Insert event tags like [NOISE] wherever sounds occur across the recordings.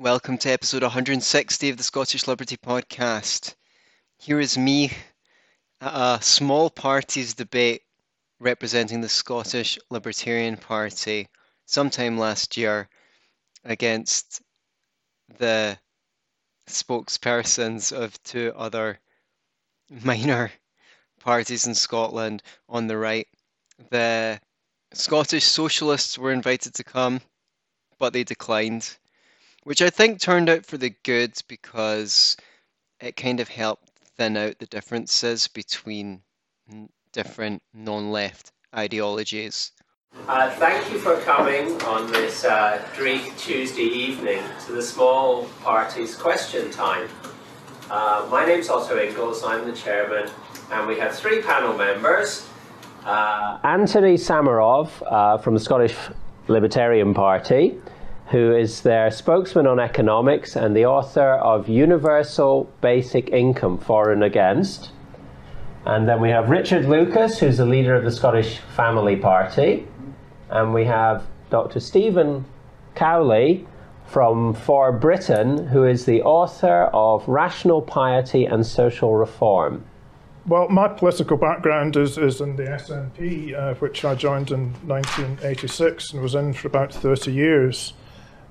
Welcome to episode 160 of the Scottish Liberty Podcast. Here is me at a small parties debate representing the Scottish Libertarian Party sometime last year against the spokespersons of two other minor parties in Scotland on the right. The Scottish Socialists were invited to come, but they declined, which I think turned out for the good because it kind of helped thin out the differences between different non left ideologies. Uh, thank you for coming on this uh, Dreek Tuesday evening to the Small Parties Question Time. Uh, my name's Otto Ingalls, I'm the chairman, and we have three panel members. Uh, Anthony Samarov uh, from the Scottish Libertarian Party, who is their spokesman on economics and the author of Universal Basic Income For and Against. And then we have Richard Lucas, who's the leader of the Scottish Family Party. And we have Dr. Stephen Cowley from For Britain, who is the author of Rational Piety and Social Reform. Well, my political background is, is in the SNP, uh, which I joined in 1986 and was in for about 30 years.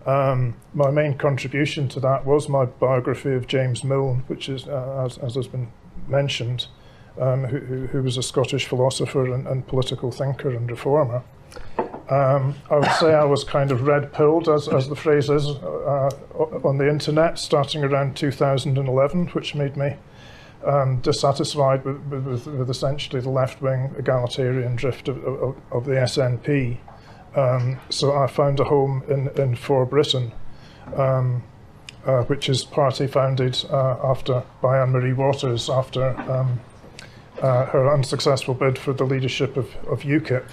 Um, my main contribution to that was my biography of James Mill, which is, uh, as, as, has been mentioned, um, who, who, was a Scottish philosopher and, and political thinker and reformer. Um, I would say I was kind of red pilled, as, as the phrase is, uh, on the internet starting around 2011, which made me um, dissatisfied with, with, with, essentially the left wing egalitarian drift of, of, of the SNP. Um, so I found a home in, in For Britain, um, uh, which is party founded uh, after by Anne Marie Waters after um, uh, her unsuccessful bid for the leadership of, of UKIP.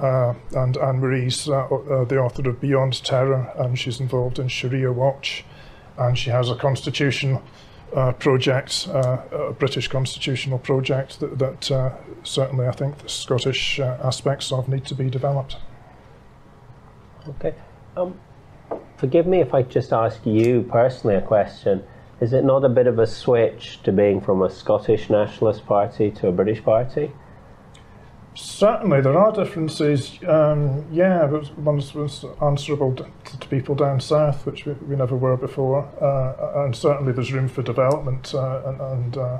Uh, and Anne Marie's uh, uh, the author of Beyond Terror, and she's involved in Sharia Watch, and she has a constitution project, a British constitutional project that, that certainly I think the Scottish aspects of need to be developed. Okay. Um, forgive me if I just ask you personally a question. Is it not a bit of a switch to being from a Scottish nationalist party to a British party? Certainly, there are differences. Um, yeah, one was answerable to, to, people down south, which we, we never were before, uh, and certainly there's room for development, uh, and, and uh,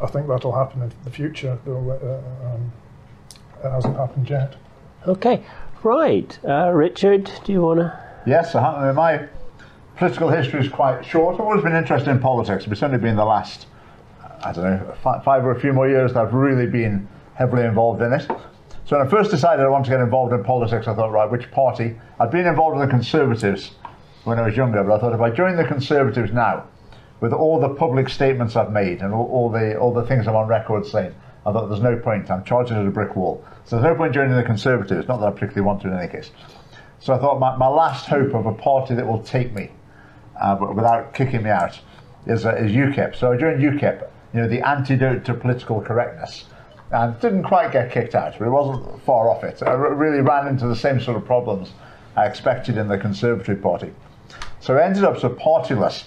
I think that'll happen in the future, though uh, um, it hasn't happened yet. Okay, right. Uh, Richard, do you want to? Yes, my political history is quite short. I've always been interested in politics, but it's only been the last, I don't know, five or a few more years that I've really been heavily involved in it. So when I first decided I wanted to get involved in politics, I thought, right, which party? I'd been involved in the Conservatives when I was younger, but I thought if I join the Conservatives now, with all the public statements I've made and all, all the all the things I'm on record saying, I thought there's no point. I'm charging at a brick wall. So there's no point joining the Conservatives. Not that I particularly want to in any case. So I thought my, my last hope of a party that will take me, uh, but without kicking me out, is, uh, is UKIP. So I joined UKIP. You know, the antidote to political correctness and didn't quite get kicked out, but it wasn't far off it. I really ran into the same sort of problems I expected in the Conservative Party. So I ended up so partyless,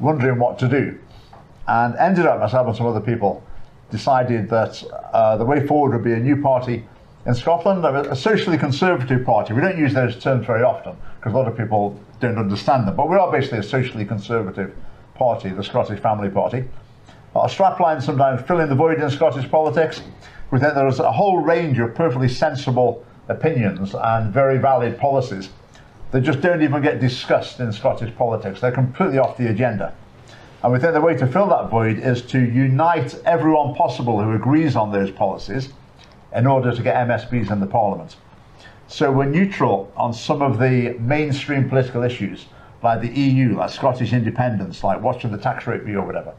wondering what to do, and ended up myself and some other people decided that uh, the way forward would be a new party in Scotland, a socially conservative party. We don't use those terms very often because a lot of people don't understand them, but we are basically a socially conservative party, the Scottish Family Party. Our strapline sometimes filling the void in Scottish politics. We think there is a whole range of perfectly sensible opinions and very valid policies that just don't even get discussed in Scottish politics. They're completely off the agenda. And we think the way to fill that void is to unite everyone possible who agrees on those policies in order to get MSPs in the Parliament. So we're neutral on some of the mainstream political issues, like the EU, like Scottish independence, like what should the tax rate be or whatever.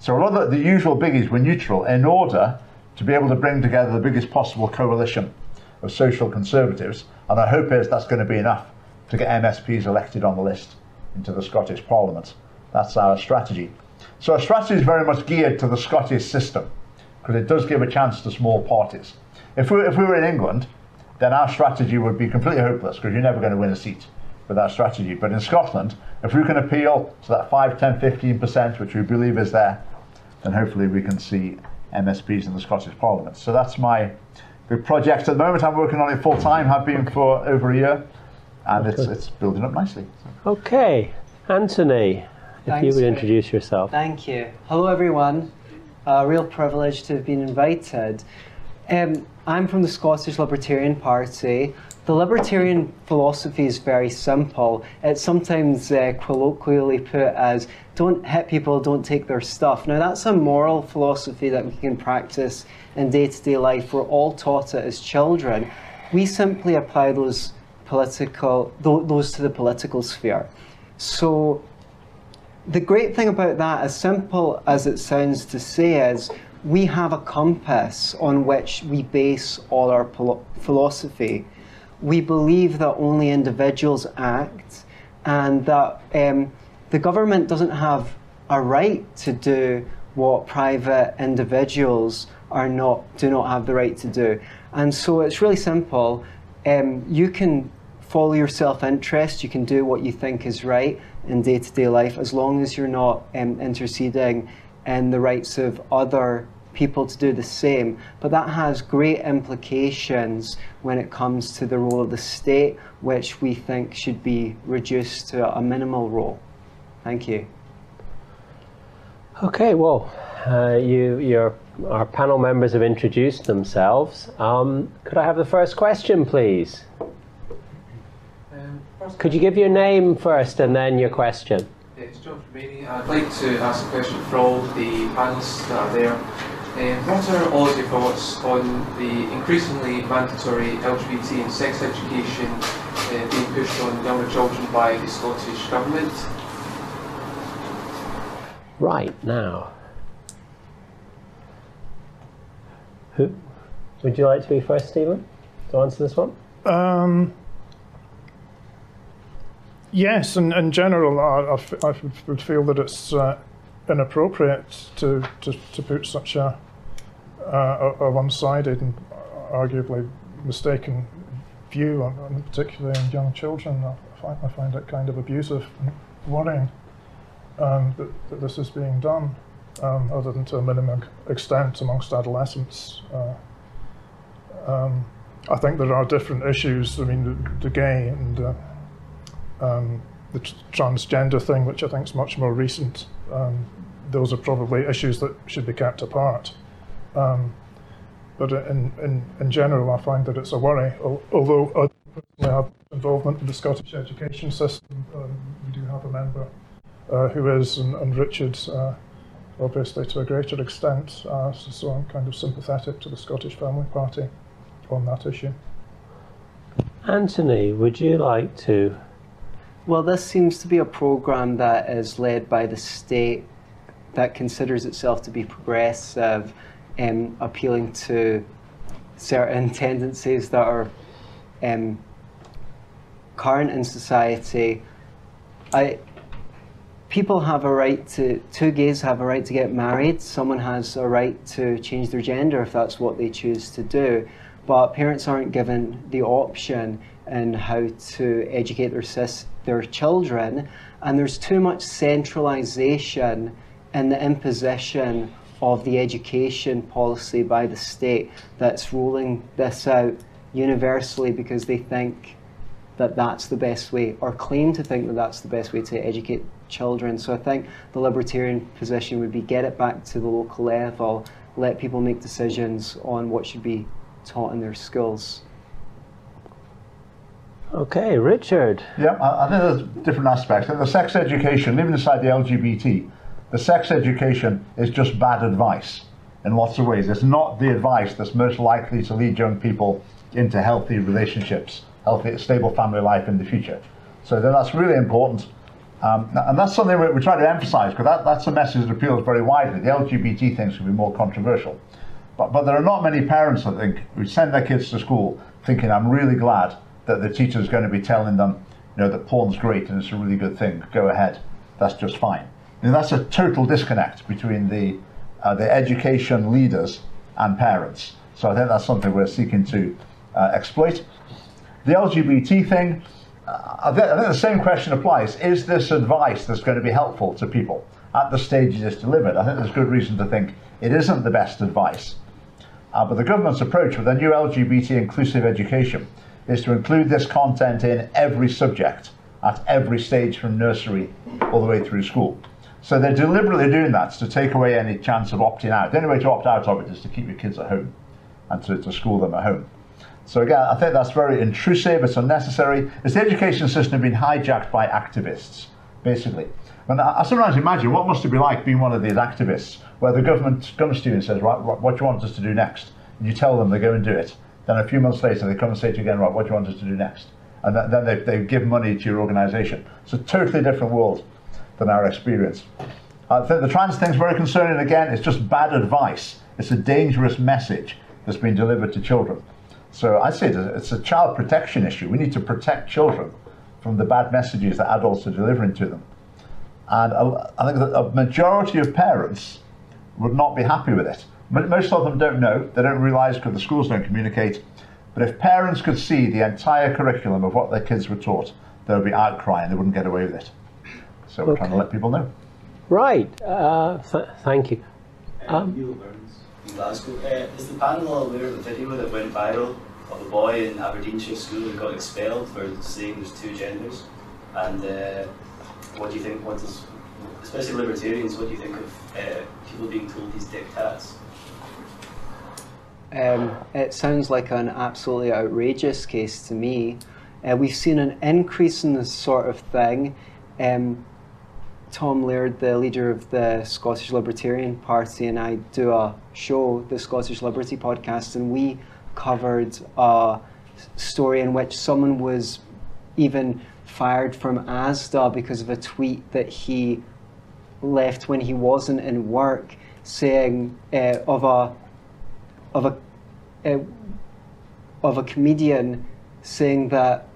So a lot of the, usual biggies were neutral in order to be able to bring together the biggest possible coalition of social conservatives. And our hope is that's going to be enough to get MSPs elected on the list into the Scottish Parliament. That's our strategy. So our strategy is very much geared to the Scottish system because it does give a chance to small parties. If we, if we were in England, then our strategy would be completely hopeless because you're never going to win a seat with our strategy. But in Scotland, if we can appeal to that 5, 10, 15%, which we believe is there, then hopefully we can see MSPs in the Scottish Parliament. So that's my big project at the moment. I'm working on it full time, have been for over a year, and it's, it's building up nicely. Okay, Anthony, if you would introduce yourself. Thank you. Hello, everyone. A real privilege to have been invited. Um, I'm from the Scottish Libertarian Party. The libertarian philosophy is very simple. It's sometimes uh, colloquially put as don't hit people, don't take their stuff. Now, that's a moral philosophy that we can practice in day to day life. We're all taught it as children. We simply apply those political tho- those to the political sphere. So the great thing about that, as simple as it sounds to say, is we have a compass on which we base all our philosophy. We believe that only individuals act and that um, the government doesn't have a right to do what private individuals are not do not have the right to do. And so it's really simple. Um, you can follow your self-interest. You can do what you think is right in day-to-day life, as long as you're not um, interceding in the rights of other people to do the same. But that has great implications when it comes to the role of the state, which we think should be reduced to a minimal role. Thank you. Okay, well, uh, you, your, our panel members have introduced themselves. Um, could I have the first question, please? Um, first Could you give your name first and then your question? It's John from I'd like to ask a question for all the panelists that are there. Um, what are all of your thoughts on the increasingly mandatory LGBT and sex education uh, being pushed on younger children by the Scottish Government? Right now. Who? Would you like to be first, Stephen, to answer this one? Um, yes, in, in general, I, I f- I would feel that it's uh, inappropriate to, to, to put such a, uh, a, a one-sided and arguably mistaken view, on, on particularly on young children. I find, I find it kind of abusive and worrying um, that, that this is being done, um, other than to a minimum extent amongst adolescents. Uh, um, I think there are different issues. I mean, the, the gay and uh, um, the tr- transgender thing, which I think is much more recent. Um, those are probably issues that should be kept apart. Um, but in, in, in general, I find that it's a worry. Although I have involvement in the Scottish education system, um, we do have a member uh, who is, and, and Richard, uh, obviously to a greater extent. Uh, so, so I'm kind of sympathetic to the Scottish Family Party on that issue. Anthony, would you like to? Well, this seems to be a program that is led by the state that considers itself to be progressive, um, appealing to certain [LAUGHS] tendencies that are um, current in society. I, people have a right to, two gays have a right to get married. Someone has a right to change their gender if that's what they choose to do. But parents aren't given the option in how to educate their, their children. And there's too much centralisation in the imposition of the education policy by the state that's rolling this out universally because they think that that's the best way, or claim to think that that's the best way to educate children. So I think the libertarian position would be get it back to the local level, let people make decisions on what should be taught in their schools. Okay, Richard. Yeah, I, I think there's different aspects. The sex education, even inside the LGBT, the sex education is just bad advice in lots of ways. It's not the advice that's most likely to lead young people into healthy relationships, healthy, stable family life in the future. So then that's really important. Um, and that's something we, we try to emphasize because that, that's a message that appeals very widely. The LGBT things can be more controversial. But, but there are not many parents, I think, who send their kids to school thinking, I'm really glad that the teacher is going to be telling them, you know, that porn's great and it's a really good thing. Go ahead. That's just fine. And that's a total disconnect between the, uh, the education leaders and parents. So I think that's something we're seeking to uh, exploit. The LGBT thing, I think, I think the same question applies. Is this advice that's going to be helpful to people at the stage it's delivered? I think there's good reason to think it isn't the best advice. Uh, but the government's approach with a new LGBT inclusive education is to include this content in every subject at every stage from nursery all the way through school. So they're deliberately doing that to take away any chance of opting out. The only way to opt out of it is to keep your kids at home and to, to school them at home. So again, I think that's very intrusive, it's unnecessary. It's the education system being hijacked by activists, basically. And I, I sometimes imagine what must it be like being one of these activists where the government comes to you and says, right, what do you want us to do next? And you tell them they go and do it. Then a few months later, they come and say to you again, right, what do you want us to do next? And then they, they give money to your organisation. It's a totally different world than our experience. I think the trans thing is very concerning. Again, it's just bad advice. It's a dangerous message that's been delivered to children. So I say it's a child protection issue. We need to protect children from the bad messages that adults are delivering to them. And I think that a majority of parents would not be happy with it. Most of them don't know, they don't realise because the schools don't communicate. But if parents could see the entire curriculum of what their kids were taught, there would be outcry and they wouldn't get away with it. So we're okay. trying to let people know. Right. Uh, th- thank you. Um, Glasgow. Uh, is the panel all aware of the video that went viral of a boy in Aberdeenshire school who got expelled for saying there's two genders? And uh, what do you think? What does, especially libertarians, what do you think of uh, people being told these dictats? Um, it sounds like an absolutely outrageous case to me. Uh, we've seen an increase in this sort of thing. Um, Tom Laird, the leader of the Scottish Libertarian Party, and I do a show, the Scottish Liberty podcast, and we covered a story in which someone was even fired from ASDA because of a tweet that he left when he wasn't in work, saying uh, of a of a of a comedian saying that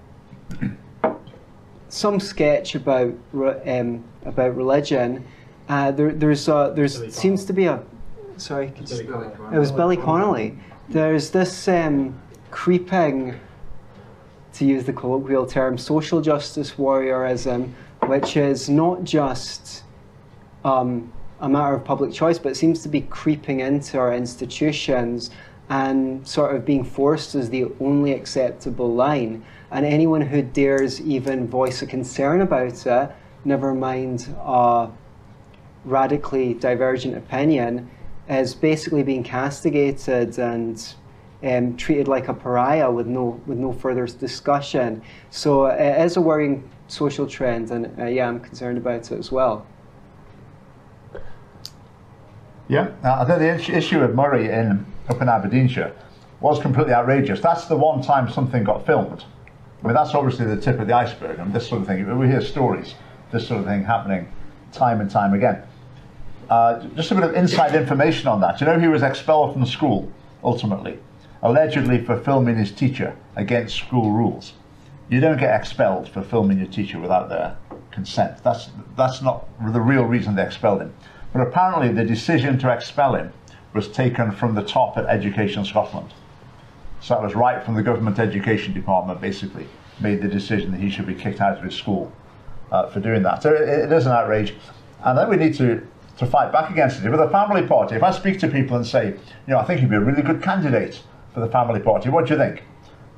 some sketch about um, about religion. Uh, there, there's a, there's seems to be a sorry, it was Billy Connolly. There's this um, creeping, to use the colloquial term, social justice warriorism, which is not just um, a matter of public choice, but seems to be creeping into our institutions and sort of being forced as the only acceptable line. And anyone who dares even voice a concern about it, never mind a radically divergent opinion, is basically being castigated and um, treated like a pariah with no with no further discussion. So it is a worrying social trend, and uh, yeah, I'm concerned about it as well. Yeah, I think the issue of Murray in up in Aberdeenshire was completely outrageous. That's the one time something got filmed. I mean, that's obviously the tip of the iceberg. I mean, this sort of thing, we hear stories, this sort of thing happening time and time again. Uh, just a bit of inside information on that. You know, he was expelled from school, ultimately, allegedly for filming his teacher against school rules. You don't get expelled for filming your teacher without their consent. That's, that's not the real reason they expelled him. But apparently, the decision to expel him was taken from the top at Education Scotland. So that was right from the government education department, basically, made the decision that he should be kicked out of his school uh, for doing that. So it, it is an outrage. And then we need to, to fight back against it. With the family party, if I speak to people and say, you know, I think you'd be a really good candidate for the family party, what do you think?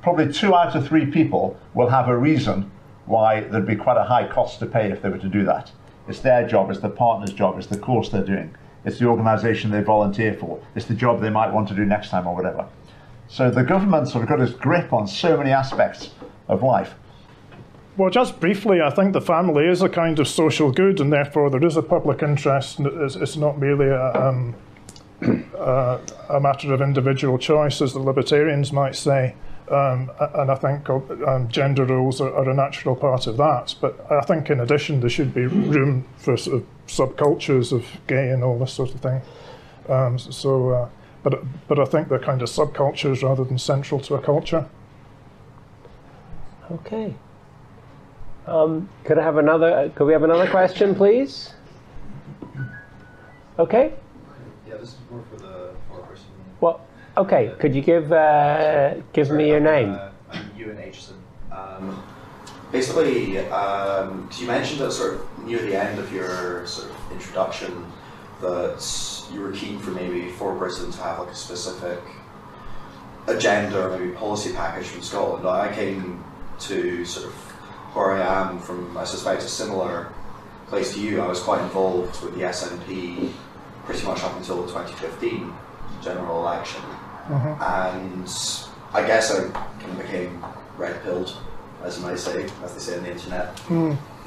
Probably two out of three people will have a reason why there'd be quite a high cost to pay if they were to do that. It's their job, it's the partner's job, it's the course they're doing. It's the organisation they volunteer for. It's the job they might want to do next time or whatever. So the government sort of got its grip on so many aspects of life. Well, just briefly, I think the family is a kind of social good, and therefore there is a public interest. It's, not merely a, um, [CLEARS THROAT] uh, a matter of individual choice, as the libertarians might say. Um, and I think um, gender roles are, are, a natural part of that. But I think, in addition, there should be room for sort of subcultures of gay and all this sort of thing. Um, so, uh, but but I think they're kind of subcultures rather than central to a culture. Okay. Um, could I have another? Uh, could we have another question, please? Okay. Yeah, this is more for the for person. Well, okay. Could you give uh, give me your name? Uh, I'm Ewan Aitchison. Um, basically, um, you mentioned at sort of near the end of your sort of introduction that you were keen for maybe for Britain to have like a specific agenda or maybe policy package from Scotland. I came to sort of where I am from, I suspect, a similar place to you. I was quite involved with the SNP pretty much up until the 2015 general election. And I guess I kind of became red pilled, as you might say, as they say on the internet.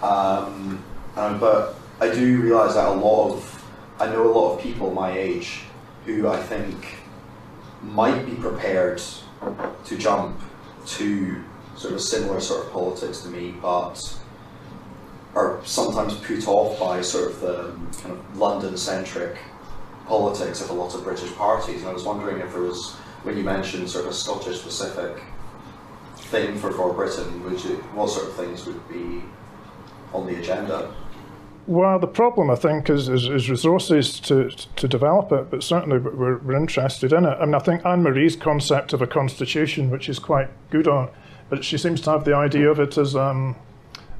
Um, um, but I do realise that a lot of, I know a lot of people my age who I think might be prepared to jump to sort of similar sort of politics to me, but are sometimes put off by sort of the kind of London-centric politics of a lot of British parties. And I was wondering if there was, when you mentioned sort of a Scottish-specific thing for for Britain, would you, what sort of things would be on the agenda? Well, the problem, I think, is, is, is resources to, to develop it, but certainly we're, we're interested in it. I mean, I think Anne Marie's concept of a constitution, which is quite good on, but she seems to have the idea of it as um,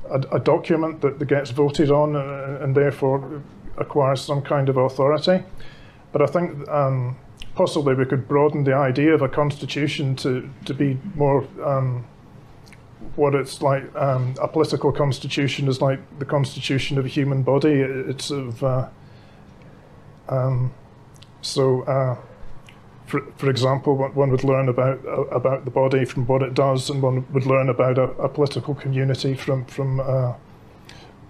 a, a document that, that gets voted on uh, and therefore acquires some kind of authority. But I think um, possibly we could broaden the idea of a constitution to, to be more um, what it's like. Um, a political constitution is like the constitution of a human body. It- It's of uh, um, so. Uh, for, for example, one- one would learn about uh, about the body from what it does, and one would learn about a, a political community from from uh,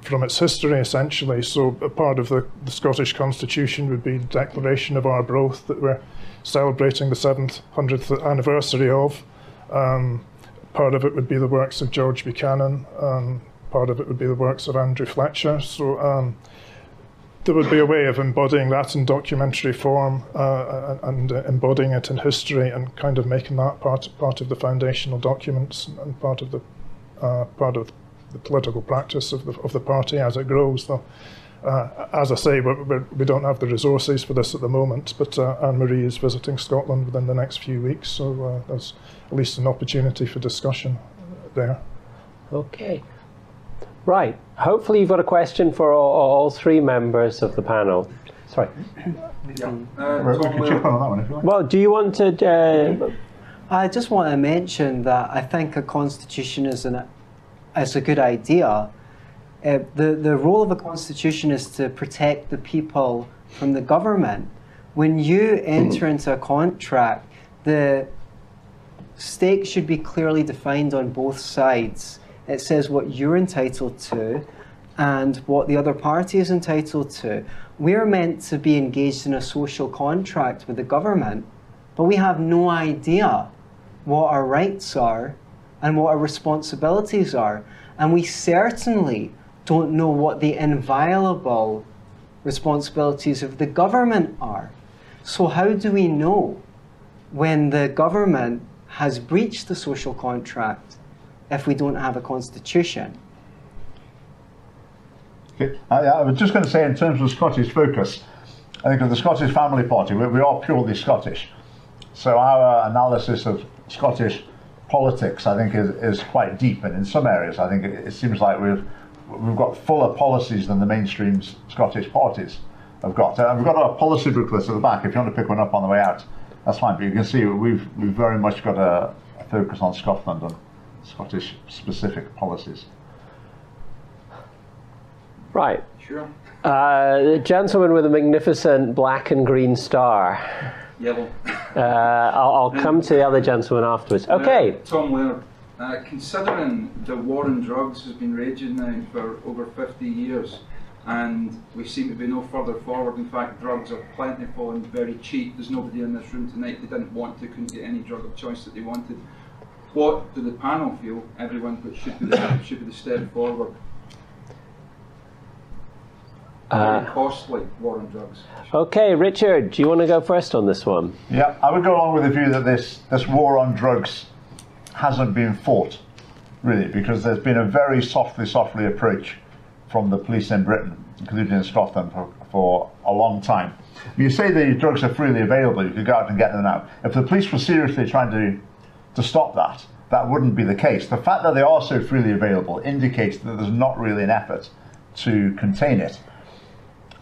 from its history, essentially. So, a part of the, the Scottish Constitution would be the Declaration of Arbroath that we're celebrating the 700th anniversary of. Um, part of it would be the works of George Buchanan. Um, part of it would be the works of Andrew Fletcher. So, um, there would be a way of embodying that in documentary form uh, and uh, embodying it in history and kind of making that part part of the foundational documents and part of the uh, part of the political practice of the of the party as it grows. Though, uh, as I say, we're, we're, we don't have the resources for this at the moment. But uh, Anne Marie is visiting Scotland within the next few weeks, so uh, there's at least an opportunity for discussion there. Okay. Right. Hopefully, you've got a question for all, all three members of the panel. Sorry. Uh, Right, we can chip on that one if you like. Well, do you want to? Uh, I just want to mention that I think a constitution is an is a good idea. Uh, the the role of a constitution is to protect the people from the government. When you enter into a contract, the stakes should be clearly defined on both sides. It says what you're entitled to and what the other party is entitled to. We're meant to be engaged in a social contract with the government, but we have no idea what our rights are and what our responsibilities are. And we certainly don't know what the inviolable responsibilities of the government are. So, how do we know when the government has breached the social contract if we don't have a constitution? Okay. I, I was just going to say, in terms of Scottish focus, I think of the Scottish Family Party, we, we are purely Scottish. So our analysis of Scottish politics, I think, is, is quite deep, and in some areas, I think it, it seems like we've we've got fuller policies than the mainstream Scottish parties have got. And we've got our policy booklets at the back. If you want to pick one up on the way out, that's fine. But you can see we've we've very much got a, a focus on Scotland and Scottish specific policies. right. Sure. Uh, the gentleman with a magnificent black and green star. Uh, I'll, I'll come to the other gentleman afterwards. Okay. Uh, Tom Ware. Uh, considering the war on drugs has been raging now for over 50 years, and we seem to be no further forward. In fact, drugs are plentiful and very cheap. There's nobody in this room tonight that didn't want to, couldn't get any drug of choice that they wanted. What do the panel feel, everyone, should be the, should be the step forward? Uh, very costly war on drugs. okay, Richard, do you want to go first on this one? Yeah, I would go along with the view that this, this war on drugs hasn't been fought, really, because there's been a very softly, softly approach from the police in Britain, including in Scotland, for, for a long time. You say the drugs are freely available, you could go out and get them now. If the police were seriously trying to, to stop that, that wouldn't be the case. The fact that they are so freely available indicates that there's not really an effort to contain it.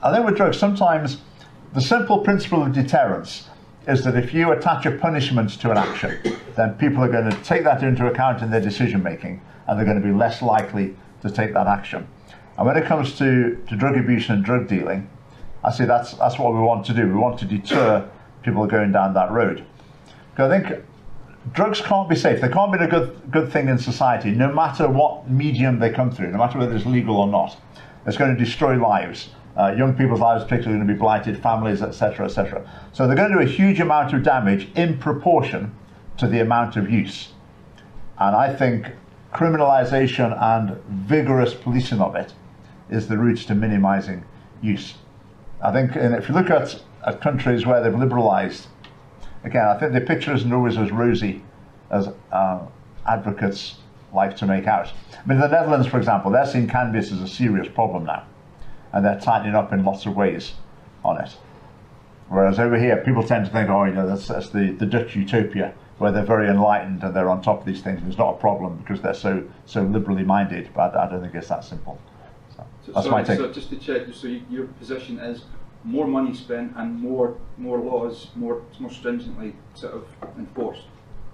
I think with drugs, sometimes the simple principle of deterrence is that if you attach a punishment to an action, then people are going to take that into account in their decision making and they're going to be less likely to take that action. And when it comes to, to drug abuse and drug dealing, I say that's, that's what we want to do. We want to deter people going down that road. Because I think drugs can't be safe. They can't be a good, good thing in society, no matter what medium they come through, no matter whether it's legal or not. It's going to destroy lives. Uh, young people's lives particularly going to be blighted, families, etc., etc. So they're going to do a huge amount of damage in proportion to the amount of use. And I think criminalisation and vigorous policing of it is the route to minimising use. I think, and if you look at, at countries where they've liberalised, again, I think the picture isn't always as rosy as uh, advocates like to make out. I mean, the Netherlands, for example, they're seeing cannabis as a serious problem now and they're tightening up in lots of ways on it. Whereas over here, people tend to think, oh, you know, that's, that's the, the Dutch utopia, where they're very enlightened and they're on top of these things. And it's not a problem because they're so so liberally minded. But I don't think it's that simple. So, So, that's sorry, my take. so just to check, so you, your position is more money spent and more more laws more more stringently sort of enforced.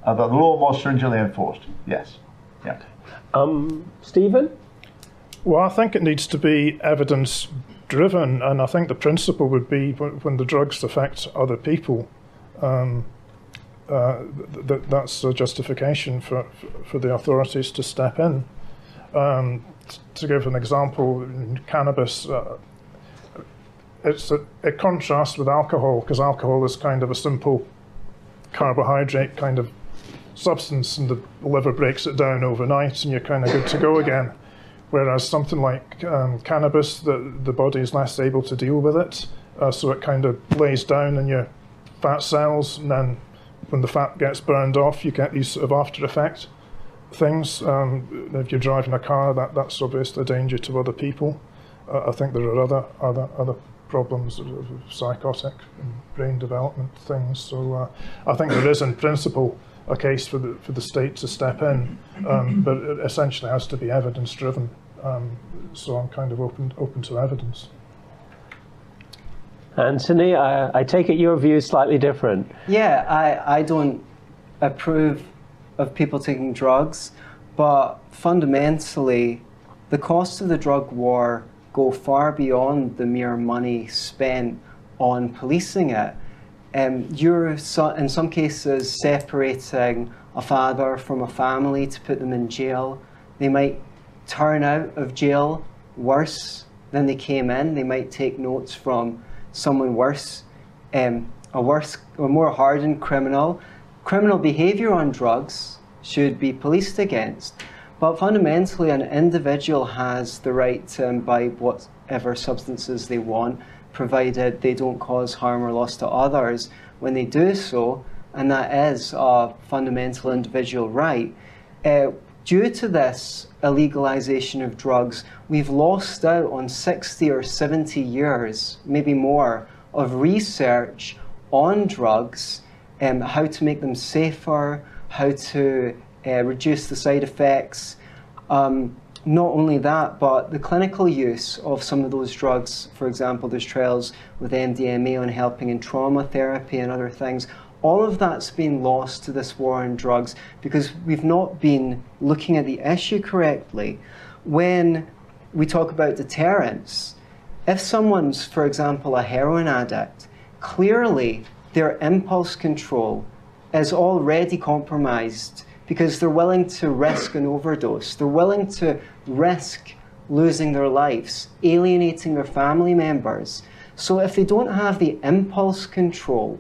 Uh, the law more stringently enforced. Yes. Yeah. Um, Stephen? Well, I think it needs to be evidence driven, and I think the principle would be when, the drugs affect other people. Um, uh, th- that's a justification for, for the authorities to step in. Um, t- to give an example, cannabis, uh, it's a, it contrasts with alcohol because alcohol is kind of a simple carbohydrate kind of substance, and the liver breaks it down overnight, and you're kind of good to go again. Whereas something like um, cannabis, the, the body is less able to deal with it, uh, so it kind of lays down in your fat cells, and then when the fat gets burned off, you get these sort of after effect things. Um, if you're driving a car, that, that's obviously a danger to other people. Uh, I think there are other other other problems of, psychotic and brain development things. So uh, I think there is, in principle, a case for the for the state to step in, um, but it essentially has to be evidence driven. Um, so I'm kind of open open to evidence. Anthony, I, I take it your view is slightly different. Yeah, I, I don't approve of people taking drugs, but fundamentally, the costs of the drug war go far beyond the mere money spent on policing it. Um, you're so, in some cases separating a father from a family to put them in jail. They might turn out of jail worse than they came in. They might take notes from someone worse, um, a worse or more hardened criminal. Criminal behaviour on drugs should be policed against. But fundamentally, an individual has the right to imbibe whatever substances they want, provided they don't cause harm or loss to others when they do so, and that is a fundamental individual right. Uh, due to this illegalization of drugs, we've lost out on 60 or 70 years, maybe more, of research on drugs, um, how to make them safer, how to uh, reduce the side effects. Um, not only that, but the clinical use of some of those drugs, for example, there's trials with MDMA on helping in trauma therapy and other things. All of that's been lost to this war on drugs because we've not been looking at the issue correctly. When we talk about deterrence, if someone's, for example, a heroin addict, clearly their impulse control is already compromised because they're willing to risk an overdose. They're willing to risk losing their lives, alienating their family members. So if they don't have the impulse control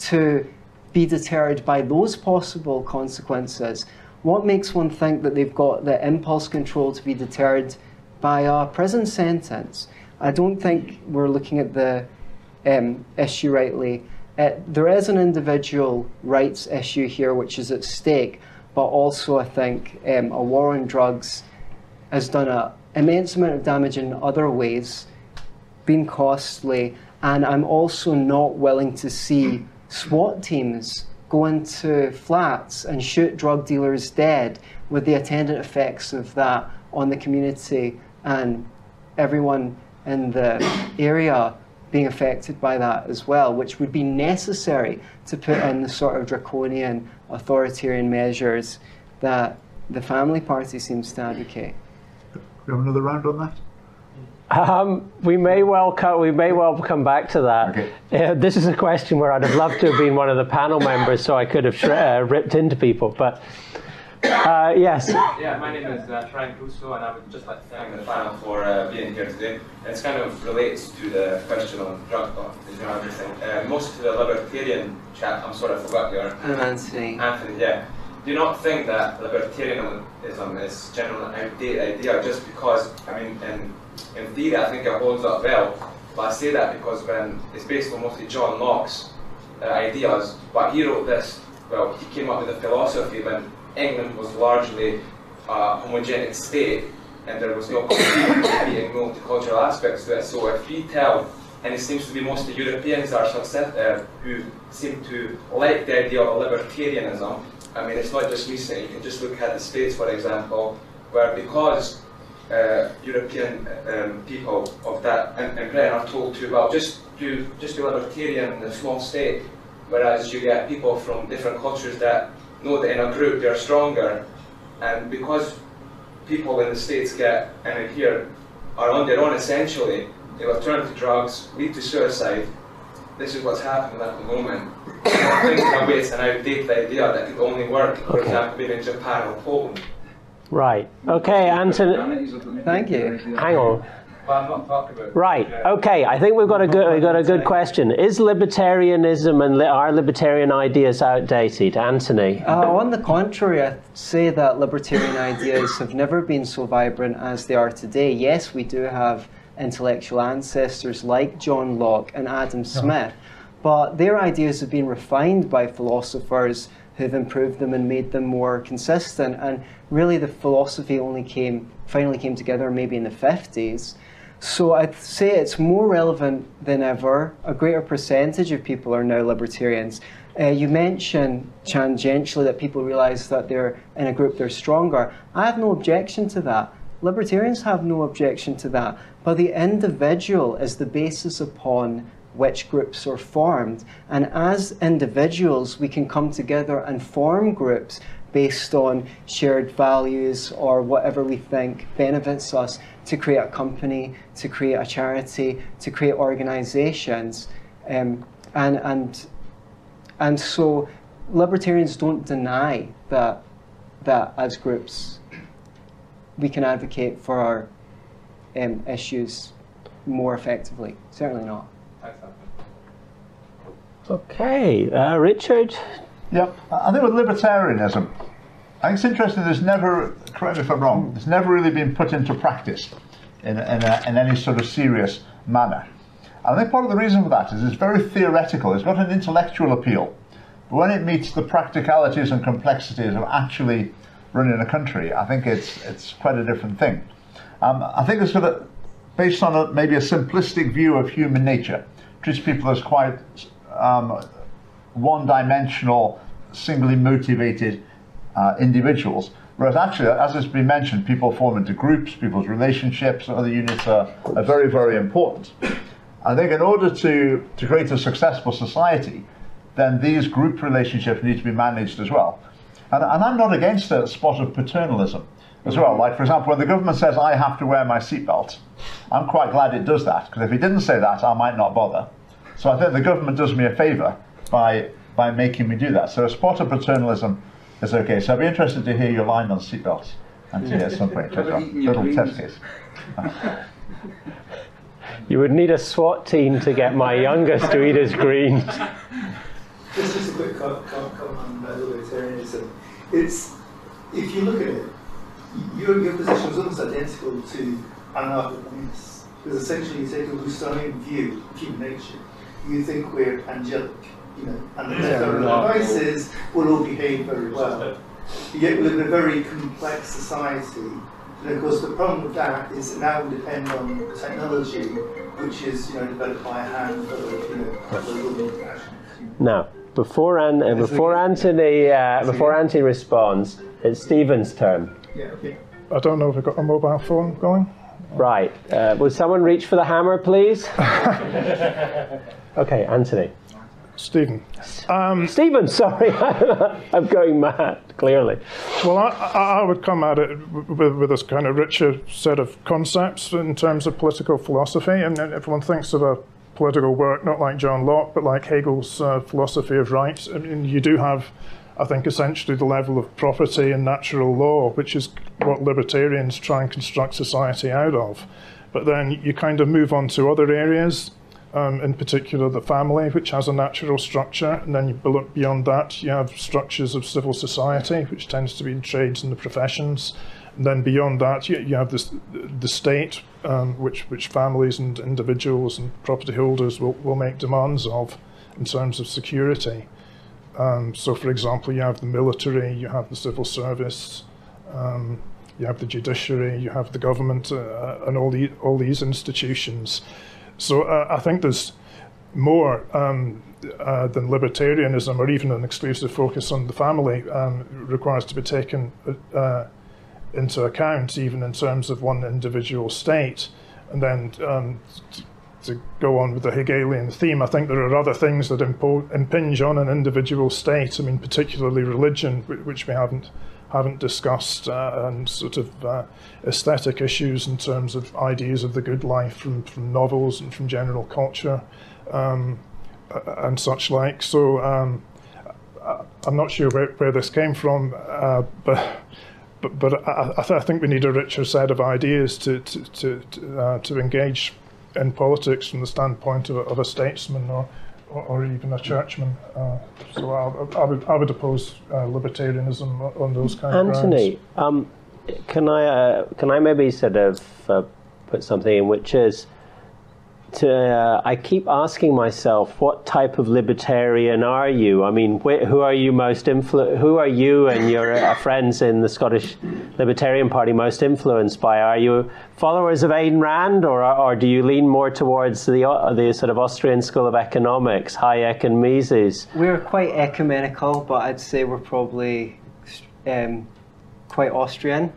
to be deterred by those possible consequences, what makes one think that they've got the impulse control to be deterred by a prison sentence? I don't think we're looking at the um, issue rightly. Uh, there is an individual rights issue here which is at stake, but also I think um, a war on drugs has done an immense amount of damage in other ways, been costly, and I'm also not willing to see SWAT teams go into flats and shoot drug dealers dead with the attendant effects of that on the community and everyone in the area being affected by that as well, which would be necessary to put in the sort of draconian authoritarian measures that the family party seems to advocate. We have another round on that? Um, we may well come, we may well come back to that. Okay. Uh, this is a question where I'd have loved to have been one of the panel members, so I could have uh, ripped into people. But uh, yes, Yeah, my name is uh, Frank Russo, and I would just like to thank the panel for uh, being here today. It's kind of relates to the question on drug law, you know, everything. Uh, most of the libertarian chat, I'm sorry, I forgot your And Anthony. Anthony, yeah. Do you not think that libertarianism is generally an outdated idea just because, I mean, in, in theory, I think it holds up well, but I say that because when it's based on mostly John Locke's uh, ideas, but he wrote this, well, he came up with a philosophy when England was largely a homogenic state and there was no [COUGHS] competing multicultural aspects to it. So if we tell, and it seems to be mostly Europeans are uh, who seem to like the idea of libertarianism. I mean, it's not just recent. You can just look at the States, for example, where because uh, European um, people of that and, and Britain are told to well just do just be libertarian in a small state, whereas you get people from different cultures that know that in a group they're stronger, and because people in the states get and in here are on their own essentially, they will turn to drugs, lead to suicide. This is what's happening at the moment. [COUGHS] I think in a way it's an outdated idea that could only work, for example, in Japan or Poland. Right. Okay, Anthony. Thank you. Hang on. But I'm not talking about Right. Okay. I think we've got a good we've got a good question. Is libertarianism and li- are libertarian ideas outdated, Anthony? Uh, on the contrary, I'd say that libertarian ideas have never been so vibrant as they are today. Yes, we do have intellectual ancestors like John Locke and Adam Smith, but their ideas have been refined by philosophers who've improved them and made them more consistent. And really, the philosophy only came finally came together maybe in the 50s. So I'd say it's more relevant than ever. A greater percentage of people are now libertarians. Uh, you mentioned tangentially that people realise that they're in a group they're stronger. I have no objection to that. Libertarians have no objection to that. But the individual is the basis upon which groups are formed. And as individuals, we can come together and form groups based on shared values or whatever we think benefits us to create a company, to create a charity, to create organizations. Um, and, and, and so libertarians don't deny that, that as groups we can advocate for our um, issues more effectively. Certainly not. Okay, uh, Richard. Yep. I think with libertarianism, I think it's interesting. There's never, correct me if I'm wrong, it's never really been put into practice in, in, a, in any sort of serious manner. And I think part of the reason for that is it's very theoretical. It's got an intellectual appeal, but when it meets the practicalities and complexities of actually running a country, I think it's it's quite a different thing. Um, I think it's sort of based on a, maybe a simplistic view of human nature, treats people as quite um, one-dimensional, singly motivated uh, individuals. Whereas actually, as has been mentioned, people form into groups, people's relationships, and other units are, are very, very important. I think in order to, to create a successful society, then these group relationships need to be managed as well. And, and I'm not against a spot of paternalism as well. Like, for example, when the government says I have to wear my seatbelt, I'm quite glad it does that, because if it didn't say that, I might not bother. So I think the government does me a favour by, by making me do that. So a spot of paternalism is okay. So I'd be interested to hear your line on seatbelts, Anthony, at some point. How about Little test greens? case. You would need a SWAT team to get my youngest to eat his greens. Just, just a quick co- co- comment on libertarianism. It's if you look at it, your, your position is almost identical to anarcho-communists because essentially you take a Rousseauian view of human nature. You think we're angelic, you know, and the Yeah, yeah, we're not. advice is we'll all behave very well. Yet we live in a very complex society. And of course, the problem with that is that now we depend on technology, which is you know developed by a handful of you know, of women. Now, before An- uh, before Anthony uh, before Anthony responds, it's Stephen's turn. Yeah, okay. I don't know if I've got a mobile phone going. Right. Uh, will someone reach for the hammer, please? [LAUGHS] okay, Anthony. Stephen. Stephen, sorry, [LAUGHS] I'm going mad. Clearly. Well, I, I I would come at it with, with this kind of richer set of concepts in terms of political philosophy. And if one thinks of a political work, not like John Locke, but like Hegel's uh, philosophy of rights, I mean, you do have, I think, essentially the level of property and natural law, which is what libertarians try and construct society out of. But then you kind of move on to other areas um, in particular the family, which has a natural structure, and then beyond that, you have structures of civil society, which tends to be in trades and the professions. And then beyond that, you, you have this, the state, um, which, which families and individuals and property holders will, will make demands of in terms of security. Um, so, for example, you have the military, you have the civil service, um, you have the judiciary, you have the government, uh, and all, the, all these institutions. So uh, I think there's more um, uh, than libertarianism or even an exclusive focus on the family um, requires to be taken uh, into account, even in terms of one individual state. And then um, to go on with the Hegelian theme, I think there are other things that impo- impinge on an individual state. I mean, particularly religion, which we haven't haven't discussed, uh, and sort of uh, aesthetic issues in terms of ideas of the good life from, from novels and from general culture um, and such like. So um, I'm not sure where, where this came from, uh, but. But, but I, I, th- I think we need a richer set of ideas to to to to, uh, to engage in politics from the standpoint of a, of a statesman or, or, or even a churchman. Uh, so I, I, would I would oppose uh, libertarianism on those kind Anthony, of grounds. Um, can I uh, can I maybe sort of uh, put something in which is to uh, I keep asking myself what type of libertarian are you? I mean, wh- who are you most influ- Who are you and your uh, friends in the Scottish Libertarian Party most influenced by? Are you followers of Ayn Rand, or or do you lean more towards the uh, the sort of Austrian school of economics, Hayek and Mises? We're quite ecumenical, but I'd say we're probably um, quite Austrian.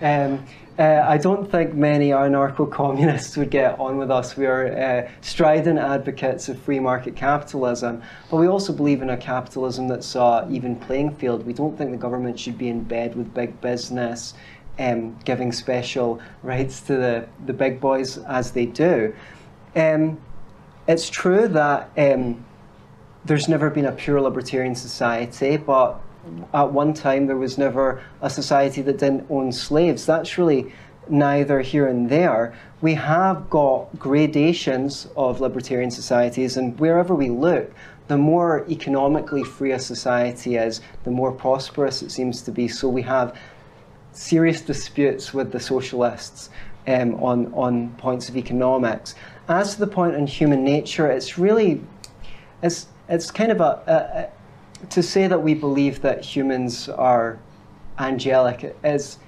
Um, uh, I don't think many anarcho [LAUGHS] communists would get on with us. We are uh, strident advocates of free market capitalism, but we also believe in a capitalism that's an even playing field. We don't think the government should be in bed with big business, um, giving special rights to the, the big boys as they do. Um, it's true that um, there's never been a pure libertarian society, but at one time there was never a society that didn't own slaves. That's really neither here and there. We have got gradations of libertarian societies, and wherever we look, the more economically free a society is, the more prosperous it seems to be. So we have serious disputes with the socialists um, on, on points of economics. As to the point on human nature, it's really, it's, it's kind of a, a, a to say that we believe that humans are angelic is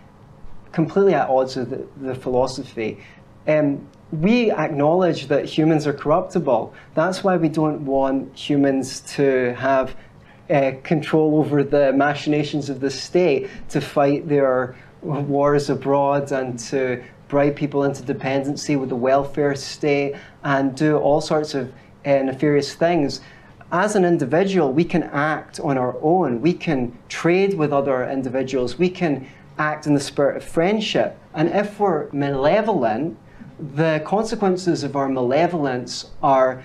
completely at odds with the, the philosophy. Um, we acknowledge that humans are corruptible. That's why we don't want humans to have uh, control over the machinations of the state, to fight their wars abroad, and to bribe people into dependency with the welfare state, and do all sorts of uh, nefarious things as an individual, we can act on our own. We can trade with other individuals. We can act in the spirit of friendship. And if we're malevolent, the consequences of our malevolence are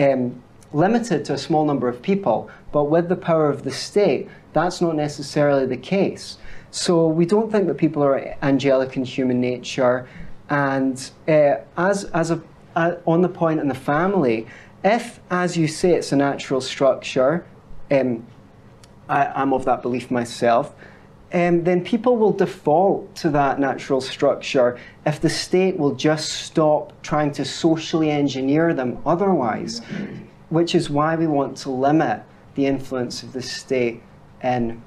um, limited to a small number of people. But with the power of the state, that's not necessarily the case. So we don't think that people are angelic in human nature. And uh, as, as a, uh, on the point in the family, if, as you say, it's a natural structure, um, I, am of that belief myself, um, then people will default to that natural structure if the state will just stop trying to socially engineer them otherwise, which is why we want to limit the influence of the state in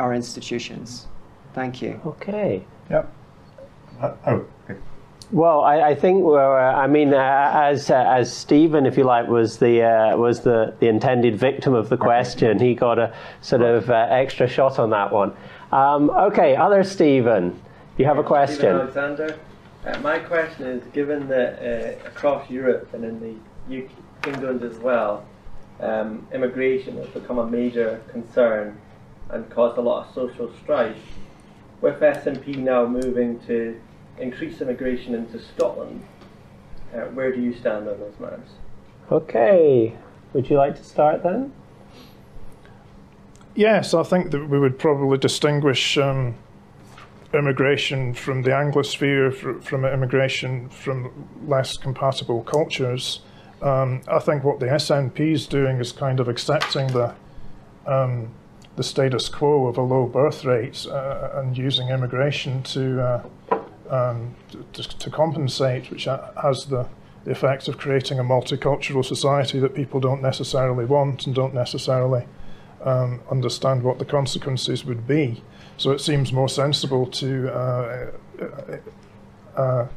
our institutions. Thank you. Okay. Yep. Uh, oh, okay. Well, I, I think uh, I mean, uh, as uh, as Stephen, if you like, was the uh, was the, the intended victim of the question. He got a sort of uh, extra shot on that one. Um, okay, other Stephen, you have a question. Stephen Alexander. Uh, my question is: Given that across Europe and in the UK, England as well, um, immigration has become a major concern and caused a lot of social strife. With SNP now moving to increase immigration into Scotland. Uh, where do you stand on those matters? Okay, would you like to start then? Yes, I think that we would probably distinguish um, immigration from the Anglosphere from immigration from less compatible cultures. Um, I think what the SNP is doing is kind of accepting the um, the status quo of a low birth rate uh, and using immigration to uh, um, to, to, compensate, which has the, the effect of creating a multicultural society that people don't necessarily want and don't necessarily um, understand what the consequences would be. So it seems more sensible to uh, uh, uh,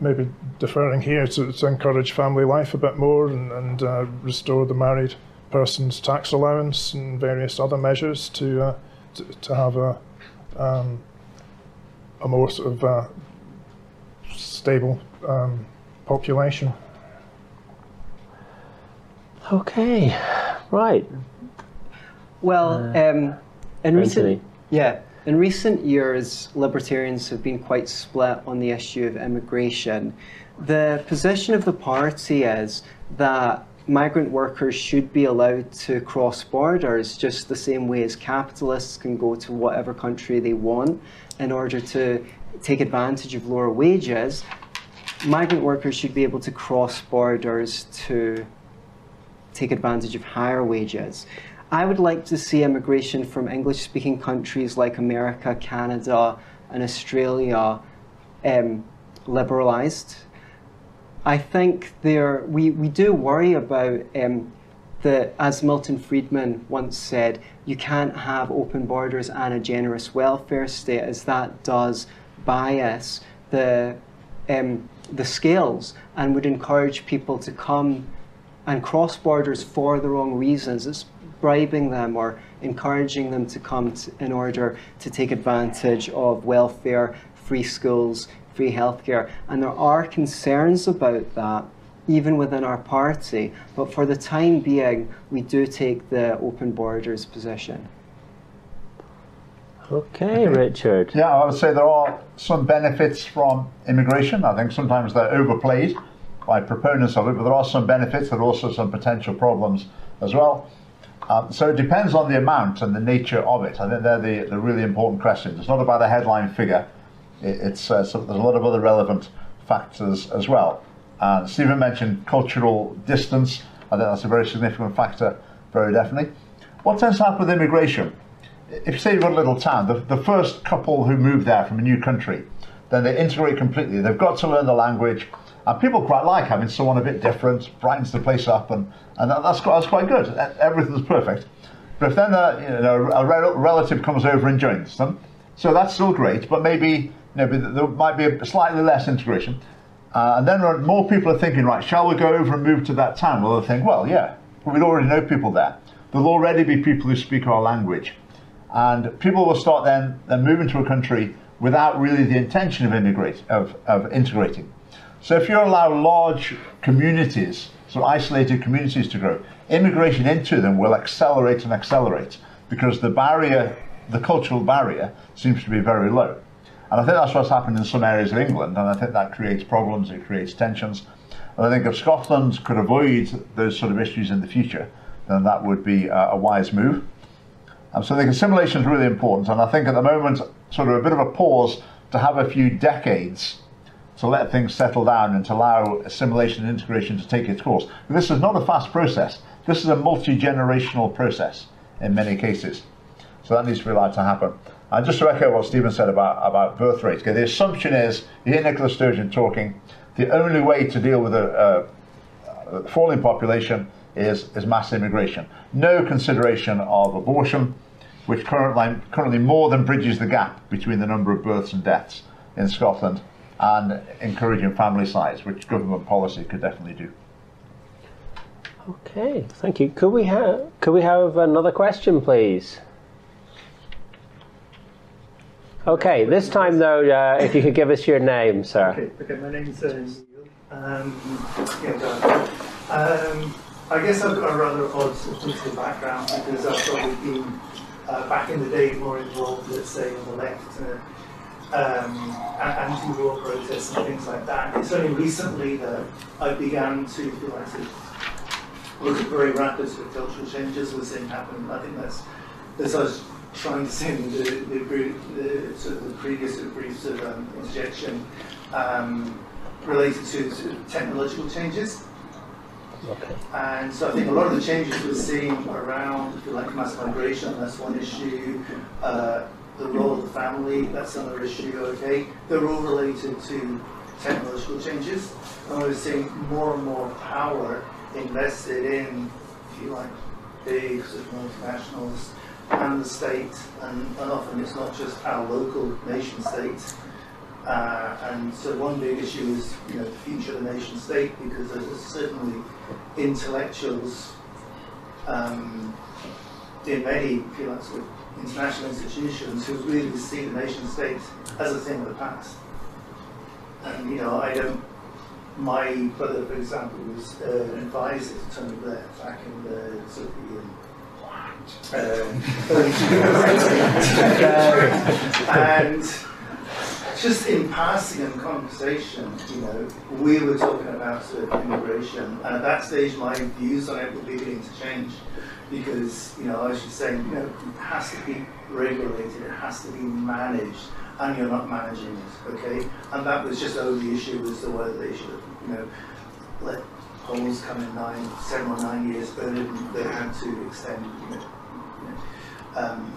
maybe deferring here to, to, encourage family life a bit more and, and uh, restore the married person's tax allowance and various other measures to uh, to, to, have a um, a more sort of uh, stable um, population. Okay, right. Well, uh, um, in recent yeah, in recent years, libertarians have been quite split on the issue of immigration. The position of the party is that migrant workers should be allowed to cross borders just the same way as capitalists can go to whatever country they want in order to take advantage of lower wages, migrant workers should be able to cross borders to take advantage of higher wages. I would like to see immigration from English speaking countries like America, Canada, and Australia um, liberalised. I think there, we, we do worry about um, the, as Milton Friedman once said, you can't have open borders and a generous welfare state, as that does bias the um, the scales and would encourage people to come and cross borders for the wrong reasons. It's bribing them or encouraging them to come to, in order to take advantage of welfare, free schools, free healthcare. And there are concerns about that even within our party. But for the time being, we do take the open borders position. Okay, Richard. Yeah, I would say there are some benefits from immigration. I think sometimes they're overplayed by proponents of it, but there are some benefits. There are also some potential problems as well. Um, so it depends on the amount and the nature of it. I think they're the, the really important questions. It's not about a headline figure. It, it's uh, so there's a lot of other relevant factors as well. And Stephen mentioned cultural distance. I think that's a very significant factor, very definitely. What tends to happen with immigration? if you say you've got a little town, the, the first couple who move there from a new country, then they integrate completely. They've got to learn the language, and people quite like having someone a bit different, brightens the place up, and, and that, that's, quite, that's quite good. Everything's perfect. But if then a, you know, a relative comes over and joins them, so that's still great, but maybe there might be a slightly less integration. Uh, and then more people are thinking, right, shall we go over and move to that town? Well, they think, well, yeah, we'd already know people there. There'll already be people who speak our language. And people will start then, then moving to a country without really the intention of, integrate, of, of integrating. So if you allow large communities, so isolated communities to grow, immigration into them will accelerate and accelerate because the barrier, the cultural barrier, seems to be very low. And I think that's what's happened in some areas of England, and I think that creates problems, it creates tensions. And I think if Scotland could avoid those sort of issues in the future, then that would be a, wise move. So I think assimilation is really important, and I think at the moment, sort of a bit of a pause to have a few decades to let things settle down and to allow assimilation and integration to take its course. But this is not a fast process. This is a multi-generational process in many cases. So that needs to be allowed to happen. And just to echo what Stephen said about, about birth rates, okay, the assumption is, you hear Nicola Sturgeon talking, the only way to deal with a, a, falling population is, is mass immigration. No consideration of abortion, which currently, currently more than bridges the gap between the number of births and deaths in Scotland and encouraging family size, which government policy could definitely do. Okay, thank you. Could we have could we have another question, please? Okay, this time though, uh, if you could give us your name, sir. Okay, okay my name's uh, Neil. Um, yeah, Um, I guess I've got a rather odd political background because I've probably been uh, back in the day more involved, let's say, on the left, uh, um, anti-war protests and things like that. It's only recently that I began to feel like look at very rapid sort of cultural changes we're seeing happen. I think that's, as I was trying to say in the, the, the, sort of the previous sort of brief sort of um, interjection, um, related to, to technological changes. Okay. And so I think a lot of the changes we're seeing around, if you like, mass migration, that's one issue. Uh, the role of the family, that's another issue, okay? They're all related to technological changes. And we're seeing more and more power invested in, if you like, big sort of multinationals and the state. And, and often it's not just our local nation state. Uh, and so one big issue is you know, the future of the nation state because there's certainly intellectuals um, in many you like, sort of international institutions who really see the nation state as a thing of the past. And you know, I don't. My brother, for example, was uh, an advisor to Tony Blair back in the sort of the um, early 2000s. [LAUGHS] and just in passing and conversation, you know, we were talking about sort of immigration, and at that stage, my views on it were beginning to change because, you know, I was just saying, you know, it has to be regulated, it has to be managed, and you're not managing it, okay? And that was just the only issue was the whether they should, you know, let Poles come in nine, seven or nine years than they had to extend, you know um,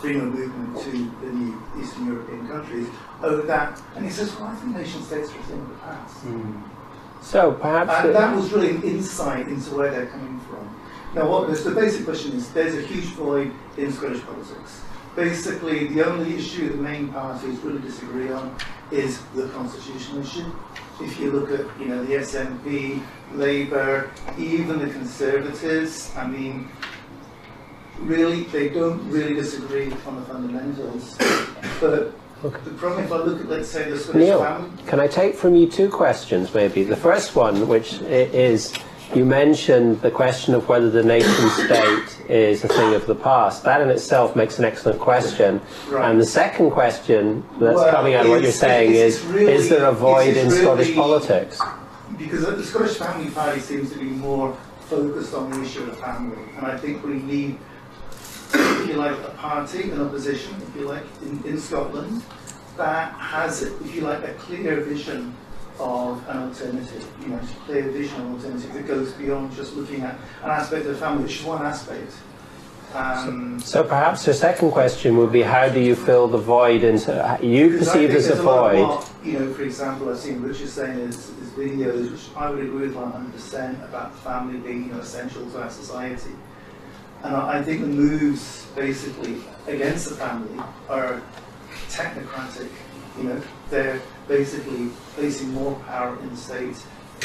freedom of movement to the new Eastern European countries over that. And he says, well, I think nation states are a thing of the past. Mm. So perhaps. And that was really an insight into where they're coming from. Now, what the basic question is there's a huge void in Scottish politics. Basically, the only issue the main parties really disagree on is the constitutional issue. If you look at, you know, the SNP, Labour, even the Conservatives, I mean, really, they don't really disagree on the fundamentals. But okay. the problem, if I look at, let's say, the Scottish Neil, family. Can I take from you two questions, maybe? The first one, which is you mentioned the question of whether the nation state is a thing of the past. That in itself makes an excellent question. Right. And the second question that's well, coming out of what you're saying is really, is there a void in really, Scottish politics? Because the Scottish Family Party seems to be more focused on the issue of family. And I think we need if you like, a party, an opposition, if you like, in, in Scotland that has, if you like, a clear vision of an alternative, you know, a clear vision of an alternative that goes beyond just looking at an aspect of the family, which is one aspect. Um, so, so, perhaps the second question would be how do you fill the void into you perceive as a void? A what, you know, for example, I've seen Richard saying his, his videos, which I would agree with 100% about the family being you know, essential to our society. And I think the moves basically against the family are technocratic. You know, they're basically placing more power in the state,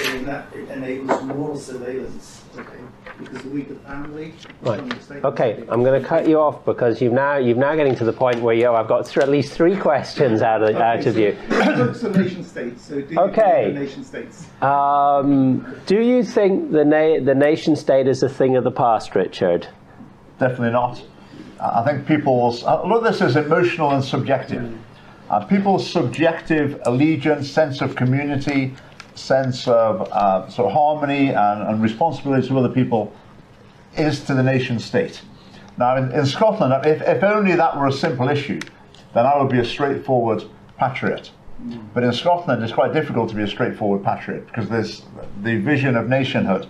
and that it enables more surveillance. Okay, because the weaker family. Right. Okay, I'm going to cut you off because you've now you've now getting to the point where you I've got th- at least three questions out of okay, out so, of you. [COUGHS] so nation states. So do okay. nation states. Um, do you think the na- the nation state is a thing of the past, Richard? Definitely not. I think people's, a lot of this is emotional and subjective. Uh, people's subjective allegiance, sense of community, sense of uh, sort of harmony and, and, responsibility to other people is to the nation state. Now, in, in Scotland, if, if, only that were a simple issue, then I would be a straightforward patriot. But in Scotland, it's quite difficult to be a straightforward patriot because there's, the vision of nationhood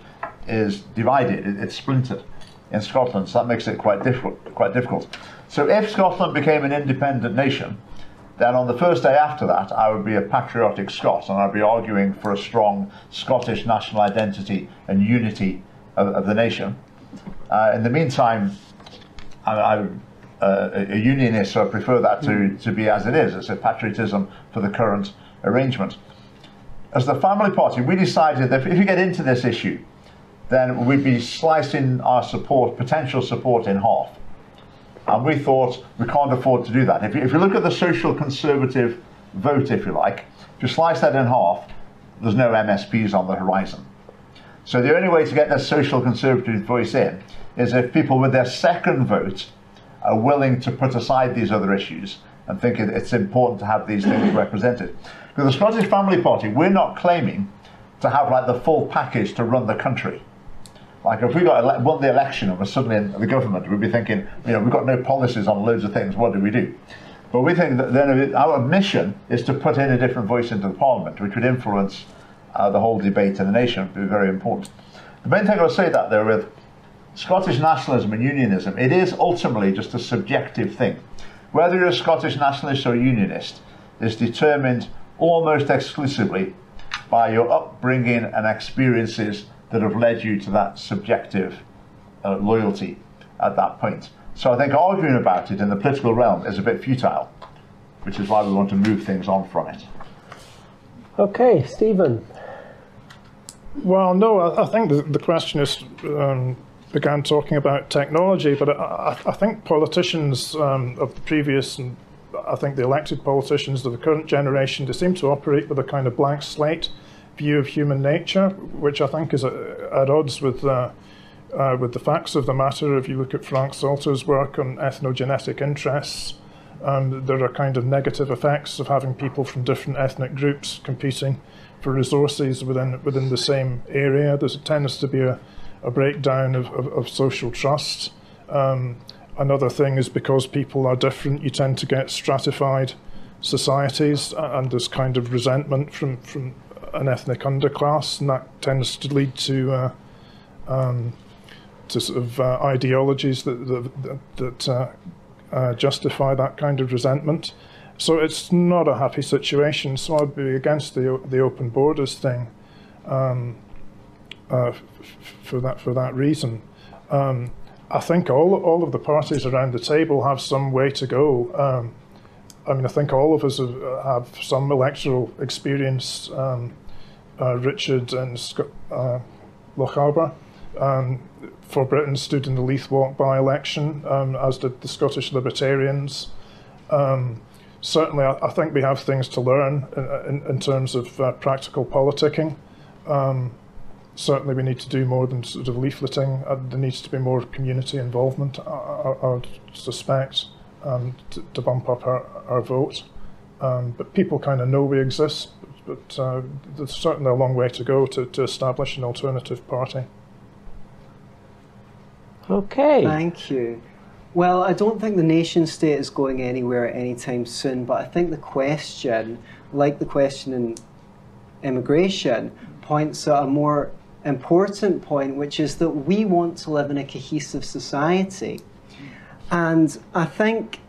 is divided, it, it's splintered in Scotland, so that makes it quite difficult. Quite difficult. So if Scotland became an independent nation, then on the first day after that, I would be a patriotic Scot, and I'd be arguing for a strong Scottish national identity and unity of, of the nation. Uh, in the meantime, I, am uh, a unionist, so I prefer that to, to be as it is. It's a patriotism for the current arrangement. As the family party, we decided that if you get into this issue, then we'd be slicing our support, potential support, in half. And we thought we can't afford to do that. If you, if you look at the social conservative vote, if you like, if you slice that in half, there's no MSPs on the horizon. So the only way to get the social conservative voice in is if people with their second vote are willing to put aside these other issues and think it's important to have these things [COUGHS] represented. Because the Scottish Family Party, we're not claiming to have like the full package to run the country. Like if we got ele- won the election and were suddenly in the government, we'd be thinking, you know, we've got no policies on loads of things. What do we do? But we think that then our mission is to put in a different voice into the parliament, which would influence uh, the whole debate in the nation. Would be very important. The main thing I'll say that there with Scottish nationalism and unionism, it is ultimately just a subjective thing. Whether you're a Scottish nationalist or unionist is determined almost exclusively by your upbringing and experiences that have led you to that subjective uh, loyalty at that point. So I think arguing about it in the political realm is a bit futile, which is why we want to move things on from it. Okay, Stephen. Well, no, I, I think the, the question is um, began talking about technology, but I, I think politicians um, of the previous and I think the elected politicians of the current generation they seem to operate with a kind of blank slate view of human nature, which I think is at odds with uh, uh, with the facts of the matter. If you look at Frank Salter's work on ethnogenetic interests, um, there are kind of negative effects of having people from different ethnic groups competing for resources within within the same area. There tends to be a, a breakdown of, of, of social trust. Um, another thing is because people are different, you tend to get stratified societies, and there's kind of resentment from from an ethnic underclass, and that tends to lead to uh, um, to sort of uh, ideologies that that, that uh, uh, justify that kind of resentment. So it's not a happy situation. So I'd be against the the open borders thing um, uh, for that for that reason. Um, I think all all of the parties around the table have some way to go. I mean, I think all of us have, have some electoral experience. Um, uh, Richard and Scott, uh, Lochaber um, for Britain stood in the Leith Walk by election, um, as did the Scottish Libertarians. Um, certainly, I, I, think we have things to learn in, in, in terms of uh, practical politicking. Um, certainly, we need to do more than sort of leafleting. Uh, there needs to be more community involvement, I, I, I would suspect, um, to, to, bump up our, our vote. Um, but people kind of know we exist, but uh, there's certainly a long way to go to, to establish an alternative party. Okay. Thank you. Well, I don't think the nation state is going anywhere anytime soon, but I think the question, like the question in immigration, points at a more important point, which is that we want to live in a cohesive society. And I think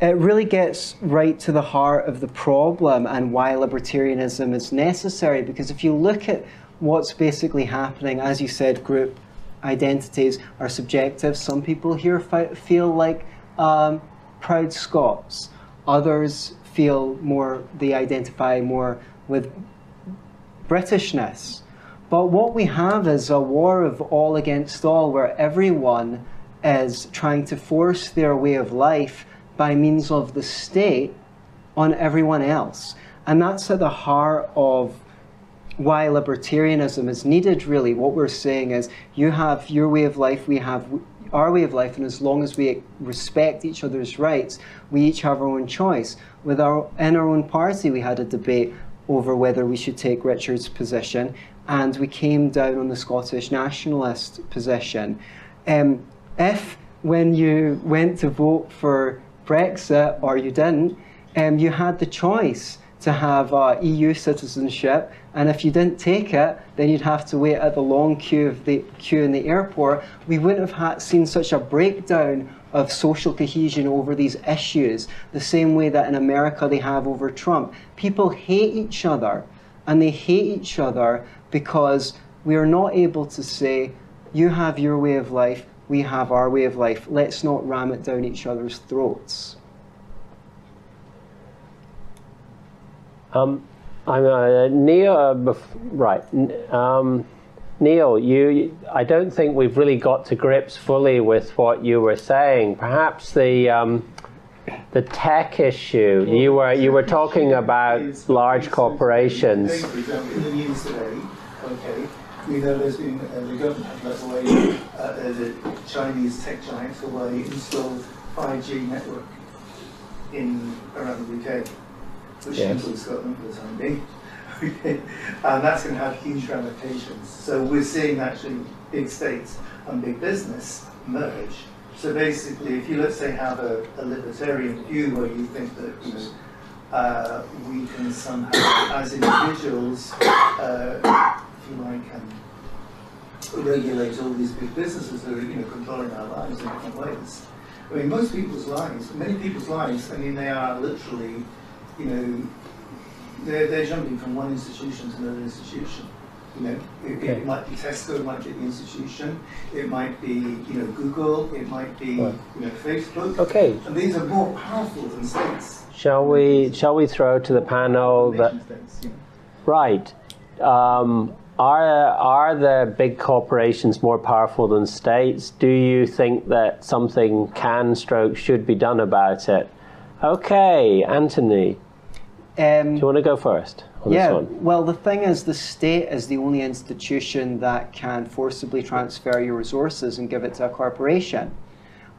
it really gets right to the heart of the problem and why libertarianism is necessary. Because if you look at what's basically happening, as you said, group identities are subjective. Some people here feel like um, proud Scots. Others feel more, they identify more with Britishness. But what we have is a war of all against all, where everyone is trying to force their way of life by means of the state on everyone else. And that's at the heart of why libertarianism is needed, really. What we're saying is you have your way of life, we have our way of life, and as long as we respect each other's rights, we each have our own choice. With our, in our own party, we had a debate over whether we should take Richard's position, and we came down on the Scottish nationalist position. Um, if, when you went to vote for Brexit or you didn't, um, you had the choice to have uh, EU citizenship, and if you didn't take it, then you'd have to wait at the long queue of the queue in the airport. We wouldn't have had, seen such a breakdown of social cohesion over these issues, the same way that in America they have over Trump. People hate each other, and they hate each other because we are not able to say, you have your way of life, we have our way of life. Let's not ram it down each other's throats. Um, I'm uh, Neil. Uh, bef- right, um, Neil. You. I don't think we've really got to grips fully with what you were saying. Perhaps the um, the tech issue. You were you were talking about large corporations. For example, in the news today, okay, we know there's been uh, the government let away uh, the Chinese tech giant Huawei installed 5G network in around the UK, which Yes. includes Scotland for the time being. [LAUGHS] Okay, and that's going to have huge ramifications. So we're seeing actually big states and big business merge. So basically, if you let's say have a, a libertarian view where you think that you know uh, we can somehow, as individuals, uh, you like, um, regulate all these big businesses that are you know controlling our lives in different ways. I mean, most people's lives, many people's lives, I mean, they are literally, you know, they're, they're jumping from one institution to another institution. You know, it, Okay. it might be Tesco, it might be the institution, it might be, you know, Google, it might be, Right. you know, Facebook. Okay. And these are more powerful than states. Shall we? Shall we throw to the panel that? Right. Um, are are the big corporations more powerful than states? Do you think that something can, stroke, should be done about it? Okay, Anthony. Um, Do you want to go first on yeah, this one? well, the thing is, the state is the only institution that can forcibly transfer your resources and give it to a corporation.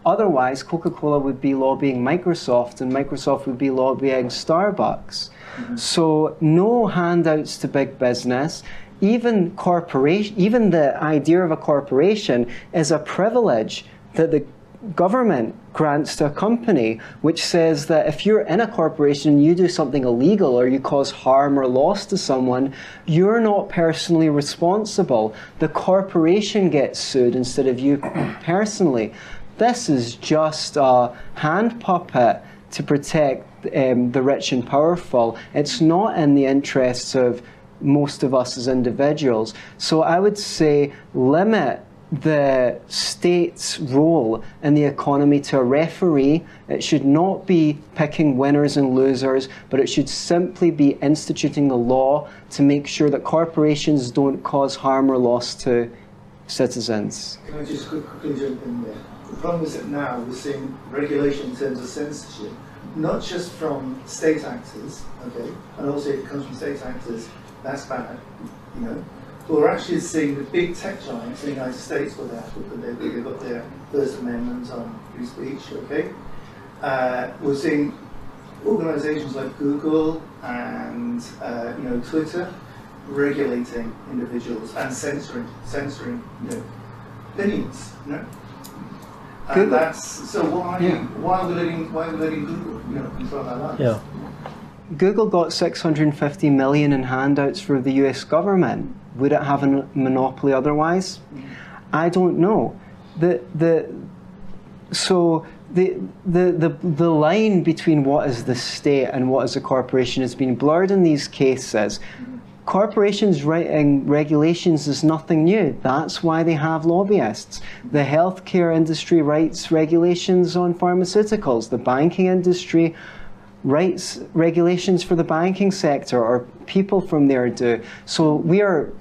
Otherwise, Coca Cola would be lobbying Microsoft, and Microsoft would be lobbying Starbucks. So, no handouts to big business. Even corporation, even the idea of a corporation is a privilege that the government grants to a company, which says that if you're in a corporation and you do something illegal or you cause harm or loss to someone, you're not personally responsible. The corporation gets sued instead of you personally. This is just a hand puppet to protect um, the rich and powerful. It's not in the interests of most of us as individuals. So I would say limit the state's role in the economy to a referee. It should not be picking winners and losers, but it should simply be instituting the law to make sure that corporations don't cause harm or loss to citizens. Can I just quickly jump in there? The problem is that now we're seeing regulation in terms of censorship, not just from state actors, okay, and also it comes from state actors, that's bad, you know. But we're actually seeing the big tech giants in the United States, where they have, they- they've got their First Amendment on free speech, okay. Uh, we're seeing organizations like Google and uh, you know Twitter regulating individuals and censoring censoring you know opinions, you know. And Google- that's so why Yeah. why are we letting why are we letting Google you know control our lives? Yeah. Google got 650 million in handouts from the US government. Would it have a monopoly otherwise? Mm. I don't know. The, the, so the, the, the, the line between what is the state and what is a corporation has been blurred in these cases. Mm-hmm. Corporations writing regulations is nothing new. That's why they have lobbyists. Mm-hmm. The healthcare industry writes regulations on pharmaceuticals. The banking industry writes regulations for the banking sector, or people from there do. So we are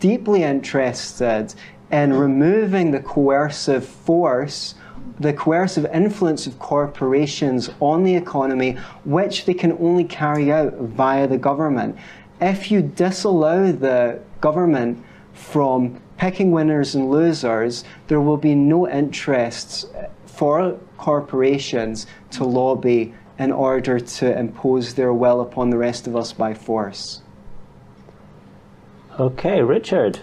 deeply interested in removing the coercive force the coercive influence of corporations on the economy, which they can only carry out via the government. If you disallow the government from picking winners and losers, there will be no interests for corporations to lobby in order to impose their will upon the rest of us by force. Okay, Richard.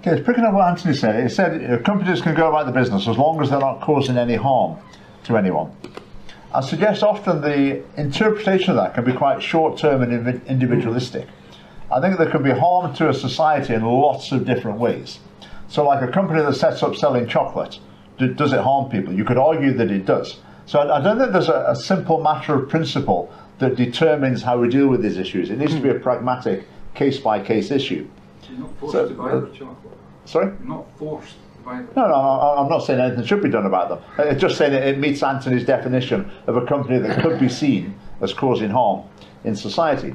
Okay, it's picking up what Anthony said. He said uh, companies can go about the business as long as they're not causing any harm to anyone. I suggest often the interpretation of that can be quite short term and individualistic. I think there can be harm to a society in lots of different ways. So, like a company that sets up selling chocolate, does it harm people? You could argue that it does. So, I, I don't think there's a, a simple matter of principle that determines how we deal with these issues. It needs to be a pragmatic, case by case issue. You're not forced So, to buy uh, the chocolate. Sorry? You're not forced to No, no, no, I'm not saying anything should be done about them. Uh, It's just saying it, it meets Anthony's definition of a company that could be seen as causing harm in society.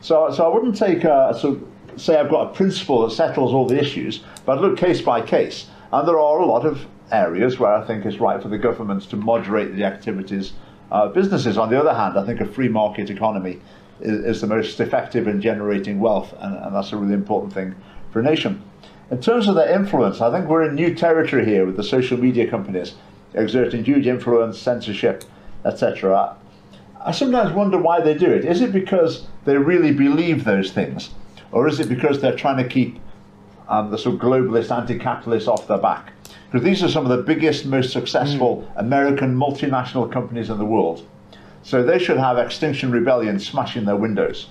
So, so I wouldn't take a, so say I've got a principle that settles all the issues, but I'd look case by case. And there are a lot of areas where I think it's right for the governments to moderate the activities of businesses. On the other hand, I think a free market economy is, is the most effective in generating wealth, and, and that's a really important thing for a nation. In terms of their influence, I think we're in new territory here with the social media companies exerting huge influence, censorship, etc. I sometimes wonder why they do it. Is it because they really believe those things? Or is it because they're trying to keep um, the sort of globalist anti-capitalists off their back? Because these are some of the biggest, most successful mm. American multinational companies in the world. So they should have Extinction Rebellion smashing their windows.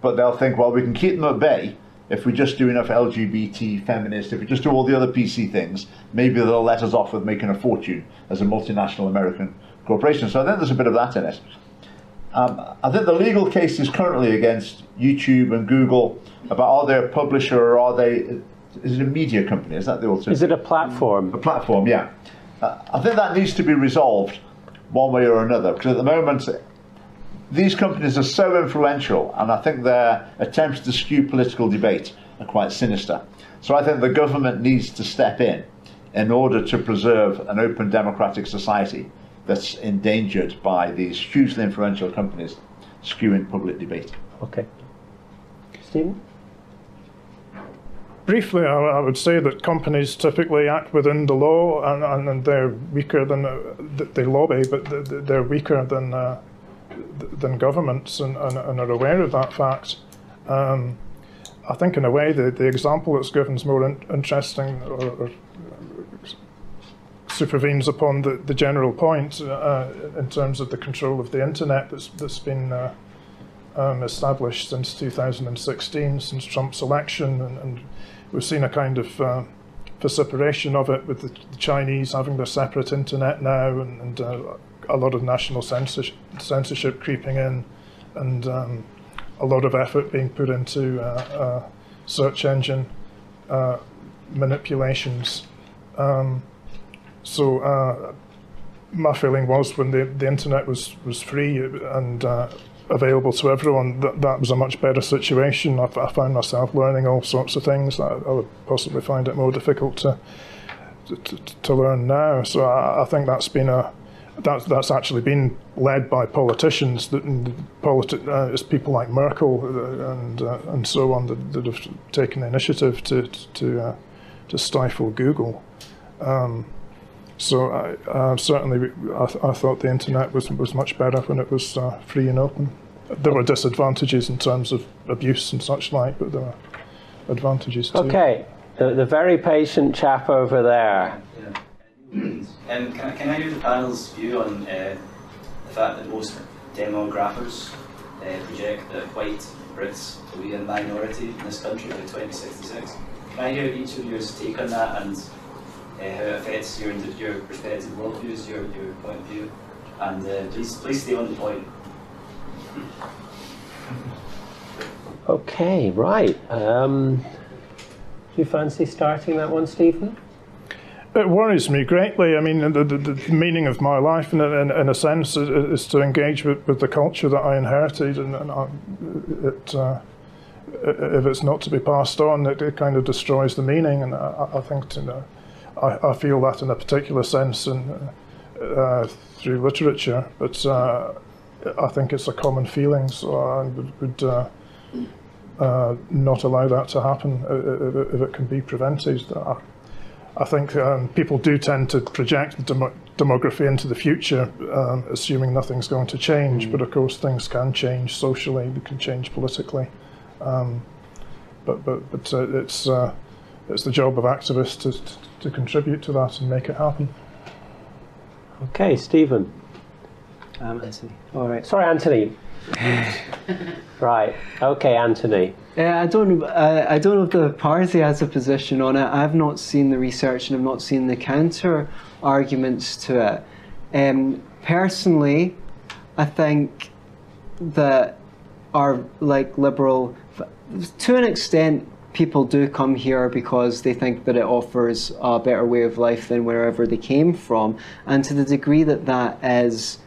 But they'll think, well, we can keep them at bay if we just do enough LGBT, feminist, if we just do all the other PC things, maybe they'll let us off with making a fortune as a multinational American corporation. So I think there's a bit of that in it. Um, I think the legal case is currently against YouTube and Google about are they a publisher or are they is it a media company? Is that the alternative? Is it a platform? A platform, yeah. Uh, I think that needs to be resolved one way or another because at the moment these companies are so influential and I think their attempts to skew political debate are quite sinister. So I think the government needs to step in in order to preserve an open democratic society that's endangered by these hugely influential companies skewing public debate. Okay. Stephen? Briefly, I, would say that companies typically act within the law and, and, they're weaker than uh, they lobby, but they're weaker than uh, than governments and, and, and, are aware of that fact. Um, I think, in a way, the, the example that's given is more in, interesting or, or supervenes upon the, the general point uh, in terms of the control of the internet that's, that's been uh, um, established since 2016, since Trump's election, and, and we've seen a kind of uh, of it with the, Chinese having their separate internet now, and, and uh, a lot of national censorship, censorship creeping in, and um, a lot of effort being put into uh, uh, search engine manipulations. Um, so uh, my feeling was when the, the internet was, was free and uh, available to everyone, that, that was a much better situation. I, I found myself learning all sorts of things that I would possibly find it more difficult to to, to learn now. So I, I, think that's been a that's that's actually been led by politicians that politi- uh, it's people like Merkel uh, and uh, and so on that, that, have taken the initiative to to uh, to stifle Google. Um, so I, certainly, I, th- I, thought the internet was was much better when it was uh, free and open. There were disadvantages in terms of abuse and such like, but there were advantages too. Okay, the, the very patient chap over there. Yeah. Um, can, I, can I hear the panel's view on uh, the fact that most demographers uh, project that white Brits will be a minority in this country by 2066? Can I hear each of yours take on that and uh, how it affects your your respective worldviews, your, your point of view, and uh, please please stay on the point. Okay, right. Um, do you fancy starting that one, Stephen? It worries me greatly. I mean, the, the, the meaning of my life, in, in, in a sense, is, is, to engage with, with the culture that I inherited, and, and I, it, uh, if it's not to be passed on, it, it, kind of destroys the meaning. And I, I think to, know, I, I, feel that in a particular sense and uh, through literature, but uh, I think it's a common feeling, so I would, would uh, uh not allow that to happen if, if it can be prevented. I, I think um, people do tend to project dem- demography into the future, um, assuming nothing's going to change. Mm. But of course, things can change socially, they can change politically. Um, but but but uh, it's uh, it's the job of activists to, to, to contribute to that and make it happen. Okay, Stephen. Um, Anthony. All right. Sorry, Anthony. [LAUGHS] right. Okay, Anthony. Yeah, uh, I don't. Uh, I don't know if the party has a position on it. I've not seen the research and I've not seen the counter arguments to it. Um, personally, I think that our like liberal, to an extent, people do come here because they think that it offers a better way of life than wherever they came from. And to the degree that that is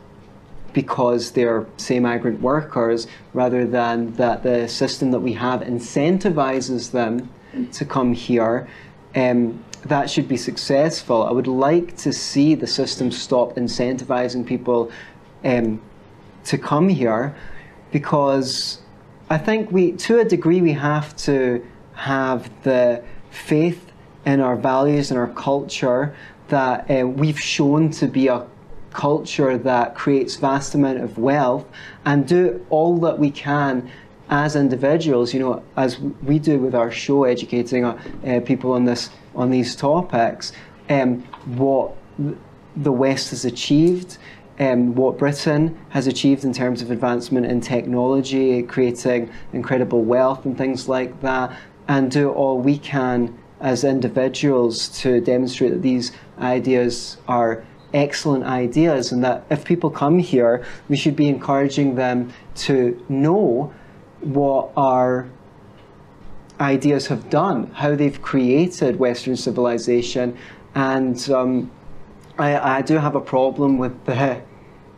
because they're, say, migrant workers, rather than that the system that we have incentivizes them to come here. Um, that should be successful. I would like to see the system stop incentivizing people um, to come here because I think we, to a degree, we have to have the faith in our values and our culture that uh, we've shown to be a culture that creates vast amount of wealth and do all that we can as individuals, you know, as we do with our show, educating uh, uh, people on this on these topics, um, what the West has achieved, um, what Britain has achieved in terms of advancement in technology, creating incredible wealth and things like that, and do all we can as individuals to demonstrate that these ideas are excellent ideas and that if people come here, we should be encouraging them to know what our ideas have done, how they've created Western civilization. And um, I, I, do have a problem with the,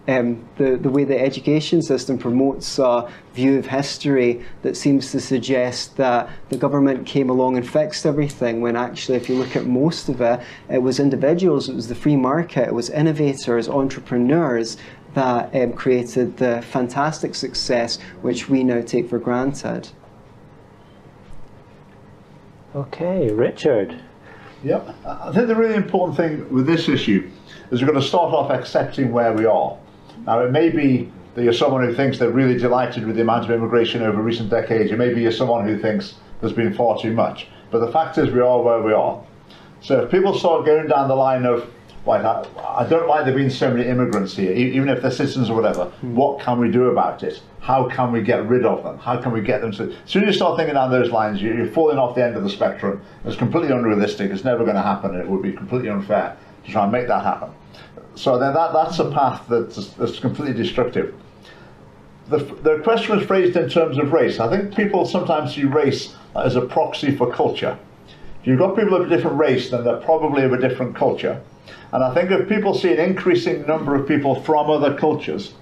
um, the, the way the education system promotes a view of history that seems to suggest that the government came along and fixed everything, when actually, if you look at most of it, it was individuals, it was the free market, it was innovators, entrepreneurs that um, created the fantastic success which we now take for granted. Okay, Richard. Yep. I think the really important thing with this issue is we've got to start off accepting where we are. Now, it may be that you're someone who thinks they're really delighted with the amount of immigration over recent decades, or maybe you're someone who thinks there's been far too much. But the fact is, we are where we are. So if people start going down the line of, right, I, I don't like there being so many immigrants here, even if they're citizens or whatever, mm. what can we do about it? How can we get rid of them? How can we get them to. As soon as you start thinking down those lines, you're falling off the end of the spectrum. It's completely unrealistic. It's never going to happen, it would be completely unfair to try and make that happen. So then that, that's a path that's, that's completely destructive. The, the question was phrased in terms of race. I think people sometimes see race as a proxy for culture. If you've got people of a different race, then they're probably of a different culture. And I think if people see an increasing number of people from other cultures,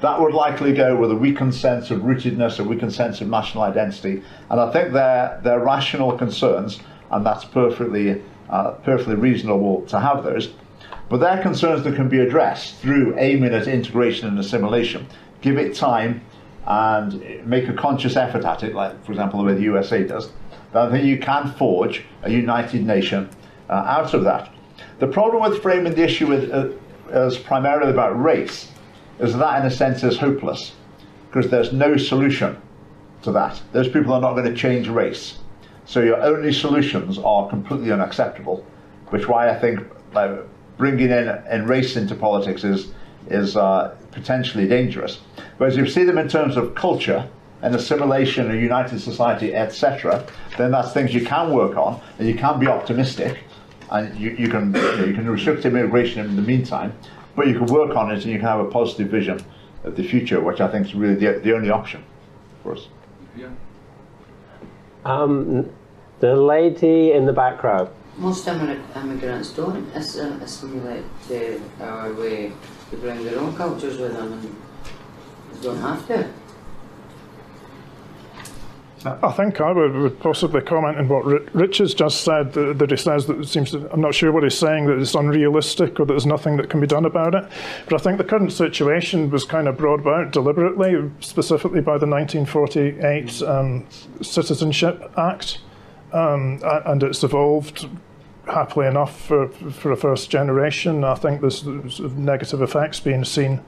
that would likely go with a weakened sense of rootedness, a weakened sense of national identity. And I think they're, they're rational concerns, and that's perfectly, uh, perfectly reasonable to have those. But they're concerns that can be addressed through aiming at integration and assimilation. Give it time and make a conscious effort at it, like, for example, the way the USA does. I think you can forge a united nation uh, out of that. The problem with framing the issue with, uh, as primarily about race is that, in a sense, is hopeless because there's no solution to that. Those people are not going to change race. So your only solutions are completely unacceptable, which why I think like, bringing in, in race into politics is, is uh, potentially dangerous. Whereas if you see them in terms of culture and assimilation, a united society, etc., then that's things you can work on and you can be optimistic and you, you can you, know, you can restrict immigration in the meantime, but you can work on it and you can have a positive vision of the future, which I think is really the, the only option for us. Yeah. Um, the lady in the back row most immigrants don't assimilate to our way. They bring their own cultures with them and they don't have to. I think I would, would possibly comment on what Rich has just said, that, that he says that it seems to, I'm not sure what he's saying, that it's unrealistic or that there's nothing that can be done about it. But I think the current situation was kind of brought about deliberately, specifically by the 1948 um, Citizenship Act. Um, and it's evolved happily enough for, for a first generation. I think there's, there's negative effects being seen.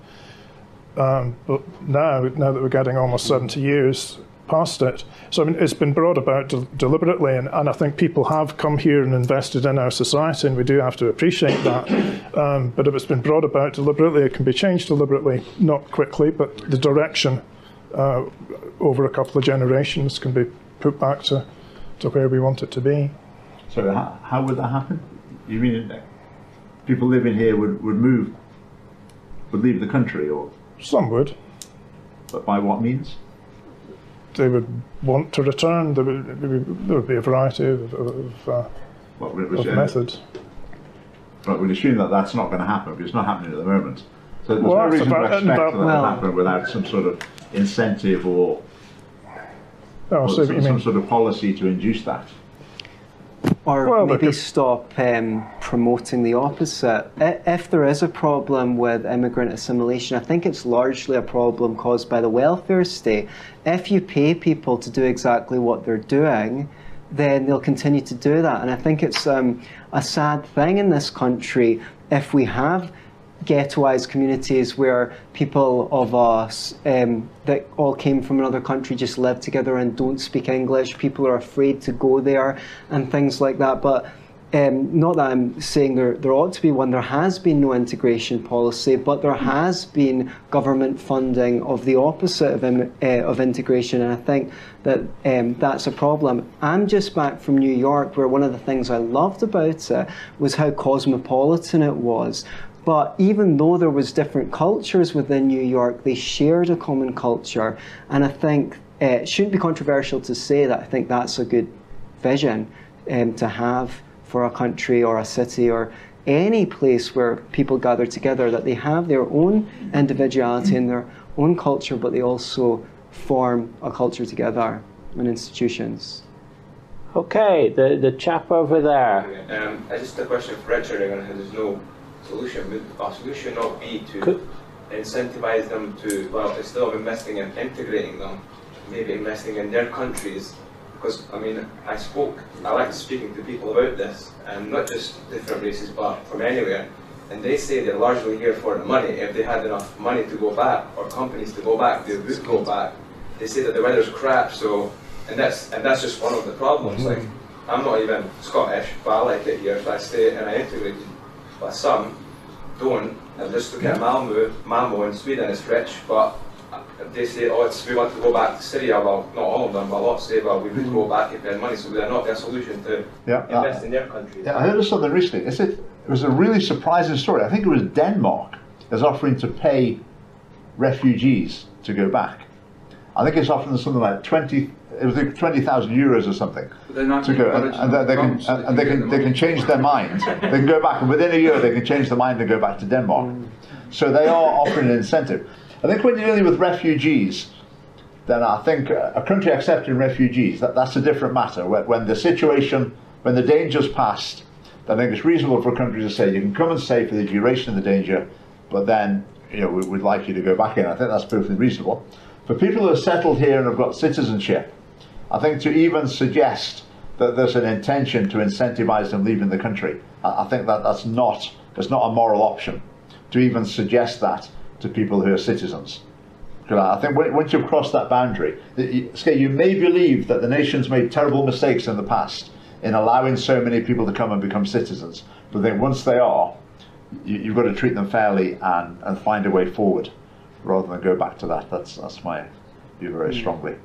Um, but now, now that we're getting almost 70 years past it, so I mean, it's been brought about de- deliberately, and, and I think people have come here and invested in our society, and we do have to appreciate that. Um, but if it's been brought about deliberately, it can be changed deliberately, not quickly, but the direction uh, over a couple of generations can be put back to, to where we want it to be. So how, how would that happen? You mean people living here would, would move, would leave the country, or some would. But by what means? They would want to return. There would, there would be a variety of, of, uh, what, of methods. But we'd assume that that's not going to happen because it's not happening at the moment. So there's Well, no that's reason about- to expect about- that to well- happen without some sort of incentive or, Oh, or I see what some, you some sort of policy to induce that. Or Well, maybe because- stop um, promoting the opposite. If there is a problem with immigrant assimilation, I think it's largely a problem caused by the welfare state. If you pay people to do exactly what they're doing, then they'll continue to do that. And I think it's um, a sad thing in this country if we have ghettoized communities where people of us um, that all came from another country just live together and don't speak English. People are afraid to go there and things like that. But um, not that I'm saying there, there ought to be one. There has been no integration policy, but there has been government funding of the opposite of, uh, of integration, and I think that um, that's a problem. I'm just back from New York, where one of the things I loved about it was how cosmopolitan it was. But even though there was different cultures within New York, they shared a common culture, and I think uh, it shouldn't be controversial to say that I think that's a good vision um, to have for a country or a city or any place where people gather together, that they have their own individuality and their own culture, but they also form a culture together and institutions. Okay, the, the chap over there. Um, just a question for Richard again, how there's no solution. Would our solution not be to Could- incentivize them to, well, instead of investing and integrating them, maybe investing in their countries? Because, I mean, I spoke, I like speaking to people about this, and not just different races, but from anywhere. And they say they're largely here for the money. If they had enough money to go back, or companies to go back, they would go back. They say that the weather's crap, so, and that's, and that's just one of the problems. Mm-hmm. Like, I'm not even Scottish, but I like it here, so I stay and I integrate. But some don't, and just look at Malmö, Malmö in Sweden is rich, but they say, oh, it's, we want to go back to Syria. Well, not all of them, but a lot say, well, we would go back if they had money, so they're not their solution to Yeah, uh, invest in their country. Yeah, I heard of something recently. It's a, it was a really surprising story. I think it was Denmark is offering to pay refugees to go back. I think it's offering something like twenty. It was like twenty thousand euros or something But they're not to go, and, and they, can to come, and they can they can change their mind. They can go back, and within a year they can change their mind and go back to Denmark. So they are offering an incentive. I think when you're dealing with refugees, then I think a country accepting refugees, that, that's a different matter. When, when the situation, when the danger's passed, then I think it's reasonable for a country to say you can come and stay for the duration of the danger, but then you know we, we'd like you to go back in. I think that's perfectly reasonable. For people who are settled here and have got citizenship, I think to even suggest that there's an intention to incentivize them leaving the country, I, I think that that's not it's not a moral option to even suggest that to people who are citizens. I think once you've crossed that boundary, you, may believe that the nation's made terrible mistakes in the past in allowing so many people to come and become citizens. But then once they are, you, you've got to treat them fairly and, and find a way forward rather than go back to that. That's, that's my view very hmm. strongly.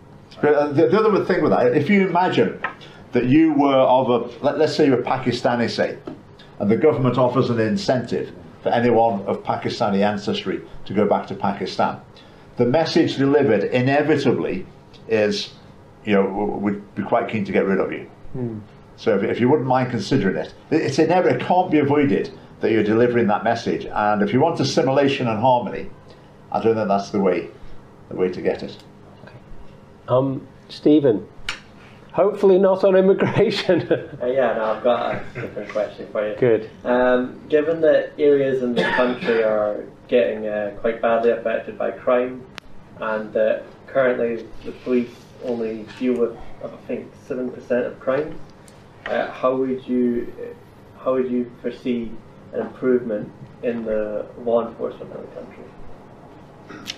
Uh, the, the other thing with that, if you imagine that you were of a, let, let's say you're Pakistani, say, and the government offers an incentive for anyone of Pakistani ancestry to go back to Pakistan. The message delivered inevitably is, you know, we'd be quite keen to get rid of you. So if, if you wouldn't mind considering it, it- it's inevitable, it can't be avoided that you're delivering that message. And if you want assimilation and harmony, I don't think that's the way, the way to get it. Um, Stephen, hopefully not on immigration. [LAUGHS] Uh, yeah, no, I've got a different question for you. Good. Um, given that areas in the country are getting uh, quite badly affected by crime, and that currently the police only deal with, I think, seven percent of crimes, uh, how would you, how would you foresee an improvement in the law enforcement in the country?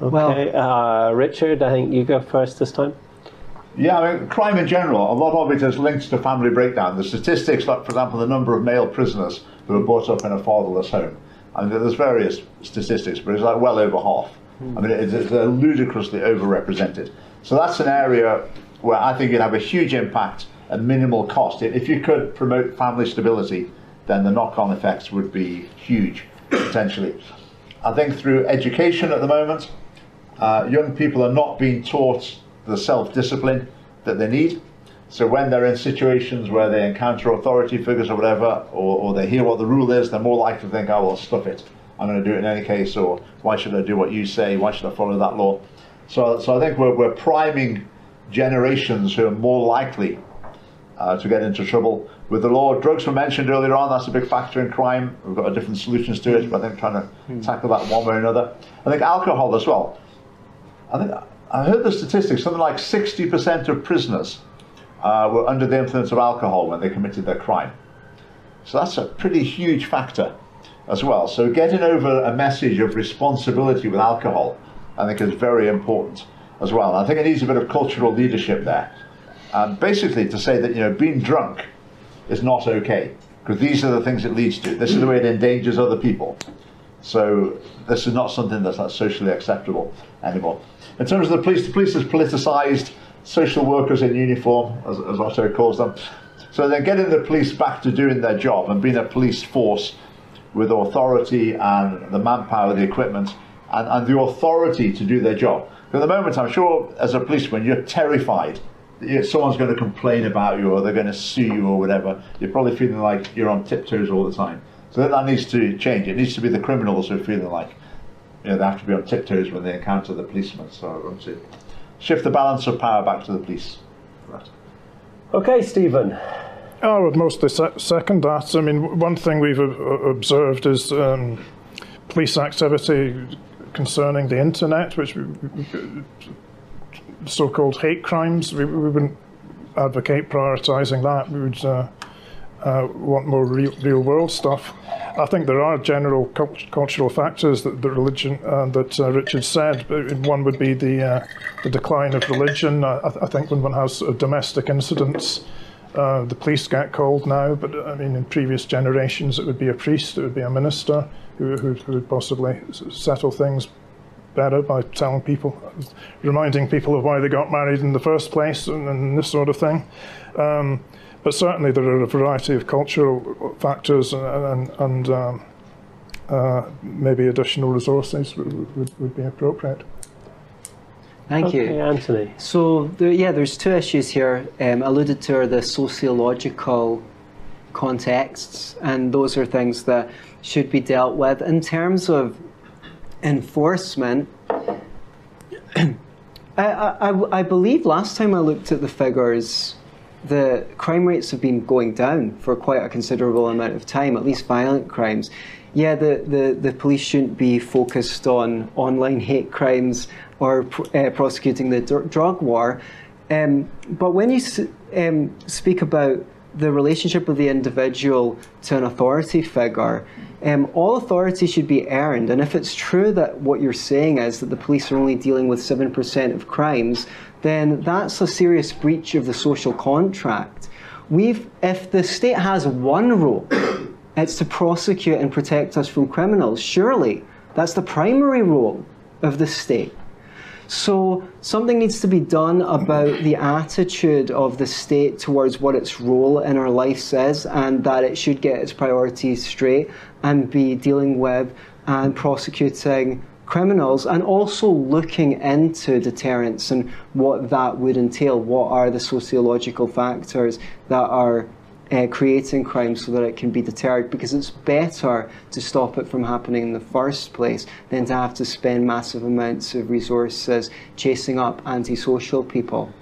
Okay, uh, Richard, I think you go first this time. Yeah, I mean, crime in general, a lot of it is linked to family breakdown. The statistics, like, for example, the number of male prisoners who are brought up in a fatherless home. I mean, there's various statistics, but it's like well over half. I mean, it's, it's ludicrously overrepresented. So that's an area where I think it'd have a huge impact at minimal cost. If if you could promote family stability, then the knock-on effects would be huge, potentially. I think through education at the moment, uh, young people are not being taught the self-discipline that they need. So when they're in situations where they encounter authority figures or whatever, or, or they hear what the rule is, they're more likely to think, oh, well, stuff it. I'm going to do it in any case, or why should I do what you say? Why should I follow that law? So, so I think we're, we're priming generations who are more likely uh, to get into trouble with the law. Drugs were mentioned earlier on, that's a big factor in crime. We've got different solutions to it, but I think trying to Hmm. tackle that one way or another. I think alcohol as well. I think I heard the statistics, something like 60% of prisoners uh, were under the influence of alcohol when they committed their crime. So that's a pretty huge factor as well. So getting over a message of responsibility with alcohol, I think, is very important as well. And I think it needs a bit of cultural leadership there. And basically to say that you know being drunk is not okay because these are the things it leads to. This is the way it endangers other people. So this is not something that's not socially acceptable anymore. In terms of the police, the police has politicised, social workers in uniform, as, as Otto calls them. So they're getting the police back to doing their job and being a police force with authority and the manpower, the equipment, and, and the authority to do their job. At the moment, I'm sure as a policeman, you're terrified that someone's going to complain about you or they're going to sue you or whatever. You're probably feeling like you're on tiptoes all the time. So that needs to change. It needs to be the criminals who are feeling like you know, they have to be on tiptoes when they encounter the policeman. So I want to shift the balance of power back to the police. Right. Okay, Stephen. I would mostly se- second that. I mean, one thing we've observed is um, police activity concerning the internet, which we, we- so-called hate crimes. We, we wouldn't advocate prioritising that. We would uh, uh, want more real, real-world stuff. I think there are general cult- cultural factors that the religion uh, that uh, Richard said. One would be the uh, the decline of religion. I, I think when one has uh, domestic incidents, uh, the police get called now. But I mean, in previous generations, it would be a priest, it would be a minister who, who, who would possibly settle things better by telling people, reminding people of why they got married in the first place, and, and this sort of thing. Um, but certainly, there are a variety of cultural factors and, and, and um, uh, maybe additional resources would, would, would be appropriate. Thank Okay, you. Anthony. So, there, yeah, there's two issues here. Um, alluded to are the sociological contexts, and those are things that should be dealt with. In terms of enforcement, [CLEARS THROAT] I, I, I believe last time I looked at the figures, the crime rates have been going down for quite a considerable amount of time, at least violent crimes. Yeah, the, the, the police shouldn't be focused on online hate crimes or uh, prosecuting the dr- drug war. Um, but when you um, speak about the relationship of the individual to an authority figure, um, all authority should be earned. And if it's true that what you're saying is that the police are only dealing with 7% of crimes, then that's a serious breach of the social contract. We've, if the state has one role, [COUGHS] it's to prosecute and protect us from criminals. Surely that's the primary role of the state. So something needs to be done about the attitude of the state towards what its role in our lives is, and that it should get its priorities straight and be dealing with and prosecuting criminals, and also looking into deterrence and what that would entail. What are the sociological factors that are uh, creating crime so that it can be deterred because it's better to stop it from happening in the first place than to have to spend massive amounts of resources chasing up antisocial people.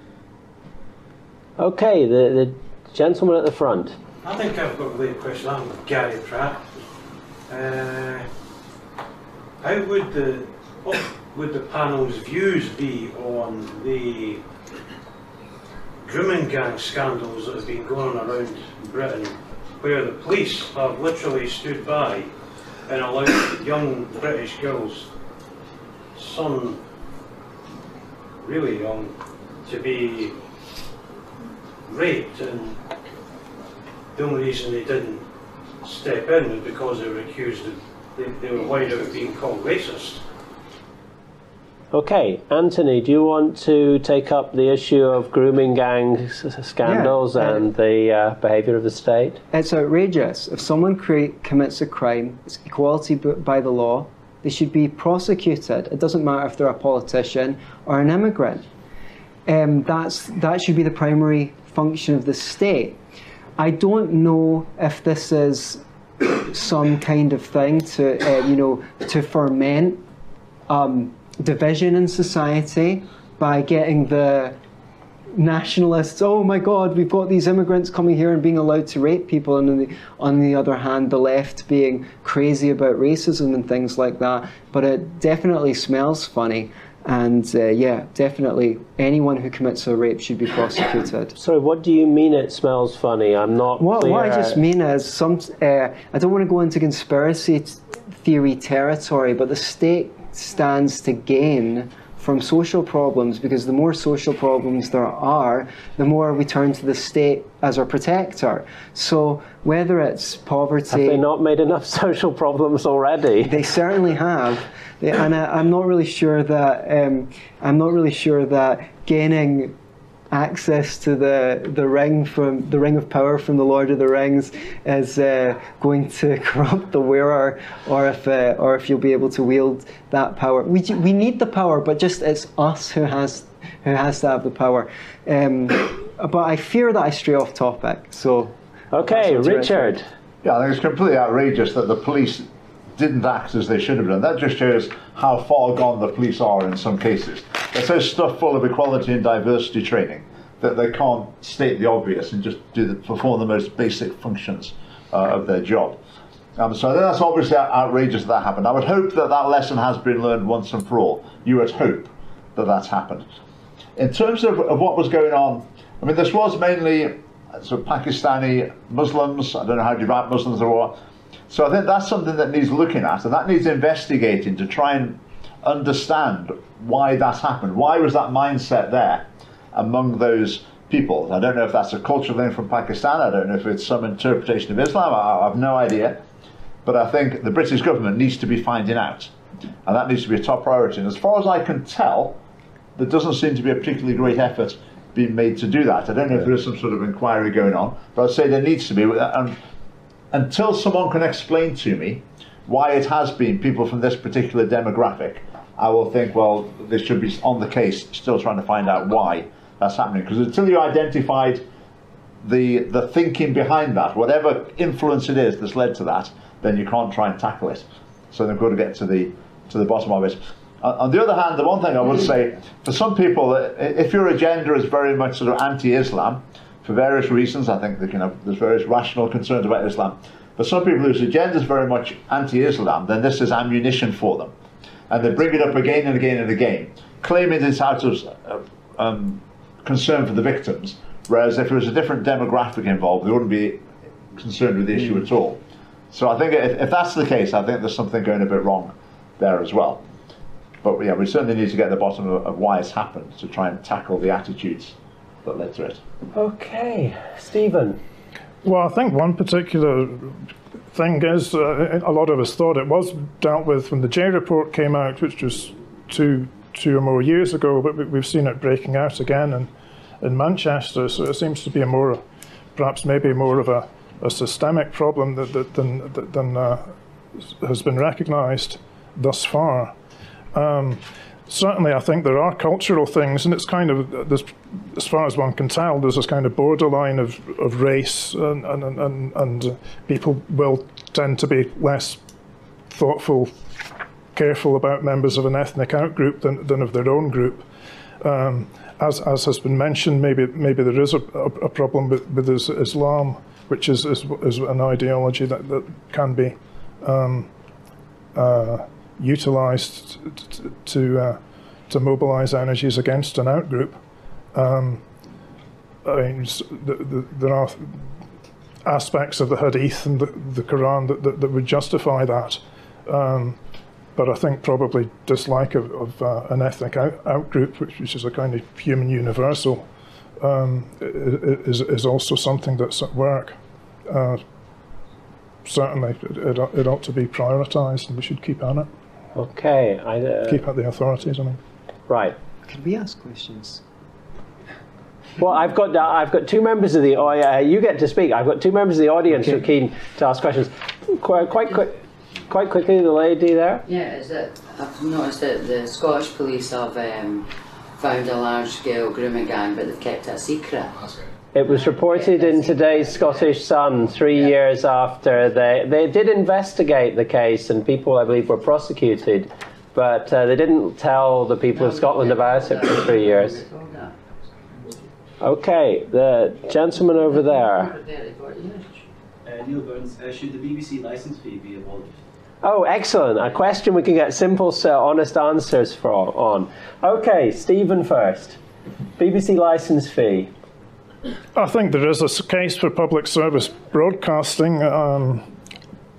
Okay, the, the gentleman at the front. I think I've got a great question. I'm Gary Pratt. Uh, how would the what would the panel's views be on the grooming gang scandals that have been going around Britain, where the police have literally stood by and allowed young British girls, some really young, to be raped and the only reason they didn't step in was because they were accused of, they, they were worried of being called racist. Okay, Anthony, do you want to take up the issue of grooming gang scandals Yeah, uh, and the uh, behaviour of the state? It's outrageous. If someone commits a crime, it's equality by the law, they should be prosecuted. It doesn't matter if they're a politician or an immigrant. Um, that's, that should be the primary function of the state. I don't know if this is [COUGHS] some kind of thing to, uh, you know, to ferment um, division in society by getting the nationalists, oh my God, we've got these immigrants coming here and being allowed to rape people, and on the, on the other hand, the left being crazy about racism and things like that. But it definitely smells funny. And uh, yeah, definitely anyone who commits a rape should be prosecuted. [COUGHS] Sorry, what do you mean it smells funny? I'm not What, clear. what I just mean is some. Uh, I don't want to go into conspiracy theory territory, but the state stands to gain from social problems because the more social problems there are, the more we turn to the state as our protector. So whether it's poverty, Have they not made enough [LAUGHS] social problems already? They certainly have, and I, I'm not really sure that um, I'm not really sure that gaining access to the the ring from the ring of power from the Lord of the Rings is uh, going to [LAUGHS] corrupt the wearer, or if uh, or if you'll be able to wield that power. We ju- we need the power, but just it's us who has who has to have the power. Um, [COUGHS] but I fear that I stray off topic. So okay, Richard. Yeah, I think it's completely outrageous that the police didn't act as they should have done. That just shows how far gone the police are in some cases. They're so stuffed full of equality and diversity training that they can't state the obvious and just do the, perform the most basic functions uh, of their job. Um, so that's obviously outrageous that, that happened. I would hope that that lesson has been learned once and for all. You would hope that that's happened. In terms of, of what was going on, I mean, this was mainly uh, sort of Pakistani Muslims. I don't know how devout Muslims there were. So I think that's something that needs looking at, and that needs investigating to try and understand why that happened. Why was that mindset there among those people? I don't know if that's a cultural thing from Pakistan. I don't know if it's some interpretation of Islam. I, I have no idea. But I think the British government needs to be finding out, and that needs to be a top priority. And as far as I can tell, there doesn't seem to be a particularly great effort being made to do that. I don't know if there is some sort of inquiry going on, but I'd say there needs to be. And until someone can explain to me why it has been people from this particular demographic, I will think, well, they should be on the case, still trying to find out why that's happening. Because until you identified the the thinking behind that, whatever influence it is that's led to that, then you can't try and tackle it. So they've got to get to the to the bottom of it. On on the other hand, the one thing I would hmm. say, for some people, if your agenda is very much sort of anti-Islam, for various reasons, I think that, you know, there's various rational concerns about Islam. For some people whose agenda is very much anti-Islam, then this is ammunition for them, and they bring it up again and again and again, claiming it's out of uh, um, concern for the victims. Whereas if it was a different demographic involved, they wouldn't be concerned with the issue at all. So I think if, if that's the case, I think there's something going a bit wrong there as well. But yeah, we certainly need to get to the bottom of, of why it's happened to try and tackle the attitudes that led to it. Okay, Stephen. Well, I think one particular thing is uh, a lot of us thought it was dealt with when the Jay report came out, which was two two or more years ago, but we- we've seen it breaking out again in, in Manchester. So it seems to be a more, perhaps maybe more of a, a systemic problem that, that, than, that, than uh, has been recognised thus far. Um, certainly, I think there are cultural things, and it's kind of, as far as one can tell, there's this kind of borderline of, of race, and, and, and, and, uh, people will tend to be less thoughtful, careful about members of an ethnic outgroup than, than of their own group. Um, as, as has been mentioned, maybe maybe there is a, a, a problem with, with is- Islam, which is, is, is an ideology that, that can be um, uh, utilised t- t- to uh, to mobilise energies against an outgroup. Um, I mean, s- th- th- there are aspects of the Hadith and the, the Quran that, that, that would justify that. Um, but I think probably dislike of, of uh, an ethnic out, outgroup, which, which is a kind of human universal, um, is, is also something that's at work. Uh, certainly, it, it, it ought to be prioritised, and we should keep on it. Okay, I, uh, keep at the authorities. I mean, right. Can we ask questions? Well, I've got uh, I've got two members of the oh, yeah, you get to speak. I've got two members of the audience who are keen to ask questions. Quite quite quick, quite quickly, the lady there. Yeah, is that I've noticed that the Scottish police have um, found a large scale grooming gang, but they've kept it a secret. It was reported in today's Scottish Sun three years after they they did investigate the case, and people, I believe, were prosecuted, but uh, they didn't tell the people of Scotland about it for three years. Okay, the gentleman over there. Uh, Neil Burns, uh, should the BBC licence fee be abolished? Oh, excellent. A question we can get simple, so honest answers for, on. Okay, Stephen first. BBC licence fee. I think there is a case for public service broadcasting. Um,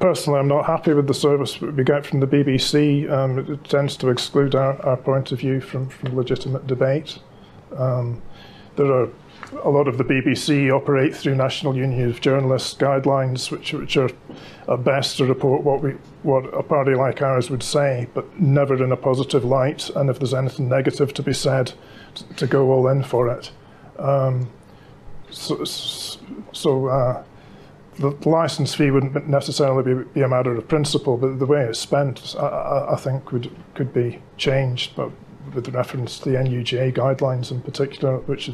personally, I'm not happy with the service we get from the BBC. Um, it tends to exclude our, our point of view from, from legitimate debate. Um, there are a lot of the BBC operate through National Union of Journalists guidelines, which which are at best to report what we what a party like ours would say, but never in a positive light. And if there's anything negative to be said, to go all in for it. Um, so, so uh, the license fee wouldn't necessarily be, be, a matter of principle, but the way it's spent, I, I think, would could be changed. But with reference to the NUJA guidelines in particular, which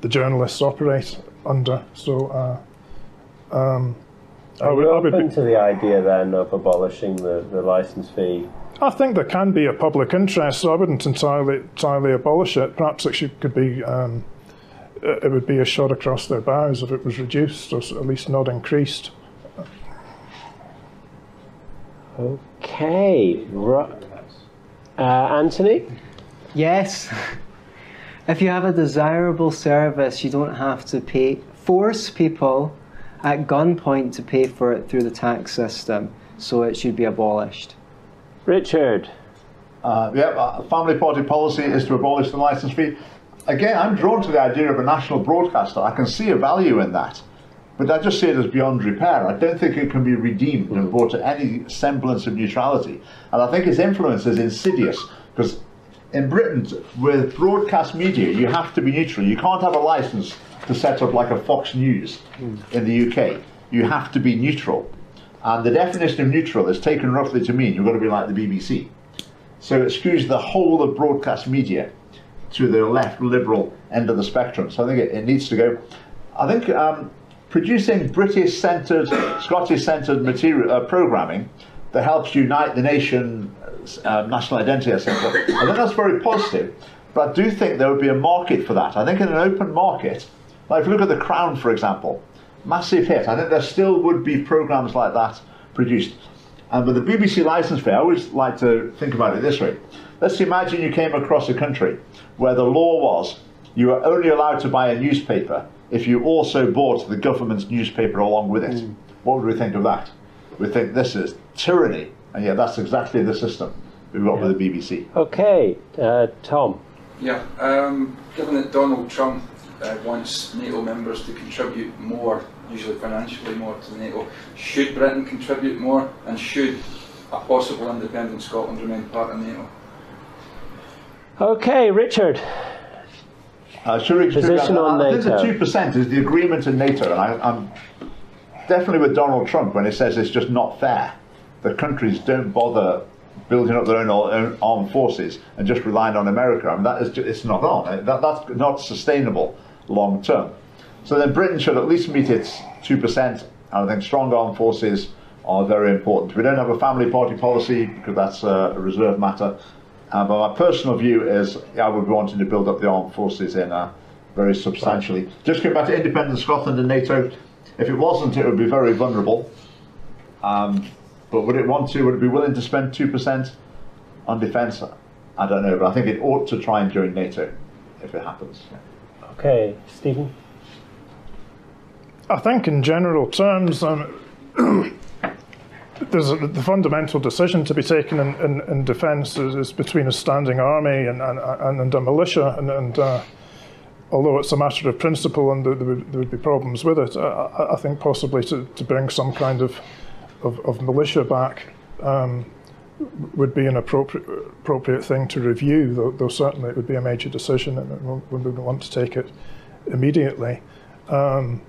the journalists operate under. So, uh, um, are you open be, to the idea then of abolishing the, the license fee? I think there can be a public interest, so I wouldn't entirely entirely abolish it. Perhaps it should, could be. Um, it would be a shot across their bows if it was reduced or at least not increased. Okay, uh, Anthony. Yes. [LAUGHS] If you have a desirable service, you don't have to pay, force people at gunpoint to pay for it through the tax system. So it should be abolished. Richard. Uh, yeah, uh, family party policy is to abolish the license fee. Again, I'm drawn to the idea of a national broadcaster. I can see a value in that. But I just see it as beyond repair. I don't think it can be redeemed and brought to any semblance of neutrality. And I think its influence is insidious because in Britain, with broadcast media, you have to be neutral. You can't have a license to set up like a Fox News in the UK. You have to be neutral. And the definition of neutral is taken roughly to mean you've got to be like the BBC. So it skews the whole of broadcast media to the left liberal end of the spectrum. So I think it, it needs to go. I think um, producing British centred, Scottish centred material uh, programming that helps unite the nation, uh, national identity, etc. I think that's very positive. But I do think there would be a market for that. I think in an open market, like if you look at The Crown, for example, massive hit. I think there still would be programs like that produced. And with the BBC license fee, I always like to think about it this way. Let's imagine you came across a country where the law was you were only allowed to buy a newspaper if you also bought the government's newspaper along with it. Mm. What would we think of that? We think this is tyranny, and yet that's exactly the system we've got yeah. with the BBC. Okay, uh, Tom. Yeah, um, given that Donald Trump uh, wants NATO members to contribute more, usually financially more to NATO, should Britain contribute more, and should a possible independent Scotland remain part of NATO? Okay, Richard. Uh, Position on I, I think the two percent is the agreement in NATO, and I, I'm definitely with Donald Trump when he says it's just not fair that countries don't bother building up their own, own armed forces and just relying on America. I mean, that is just, it's not on. That, that's not sustainable long term. So then Britain should at least meet its 2%. And I think strong armed forces are very important. We don't have a family party policy because that's a reserve matter. Uh, but my personal view is I would be wanting to build up the armed forces in uh, very substantially. Just going back to independent Scotland and NATO, if it wasn't, it would be very vulnerable. Um, but would it want to? Would it be willing to spend 2% on defence? I don't know, but I think it ought to try and join NATO if it happens. Okay, Stephen? I think in general terms, um, there's a, the fundamental decision to be taken in, in, in defence is, is, between a standing army and, and, and a militia. And, and uh, although it's a matter of principle and there, there, would, there would, be problems with it, I, I think possibly to, to, bring some kind of, of, of militia back um, would be an appropriate, appropriate thing to review, though, though, certainly it would be a major decision and we wouldn't want to take it immediately. Um,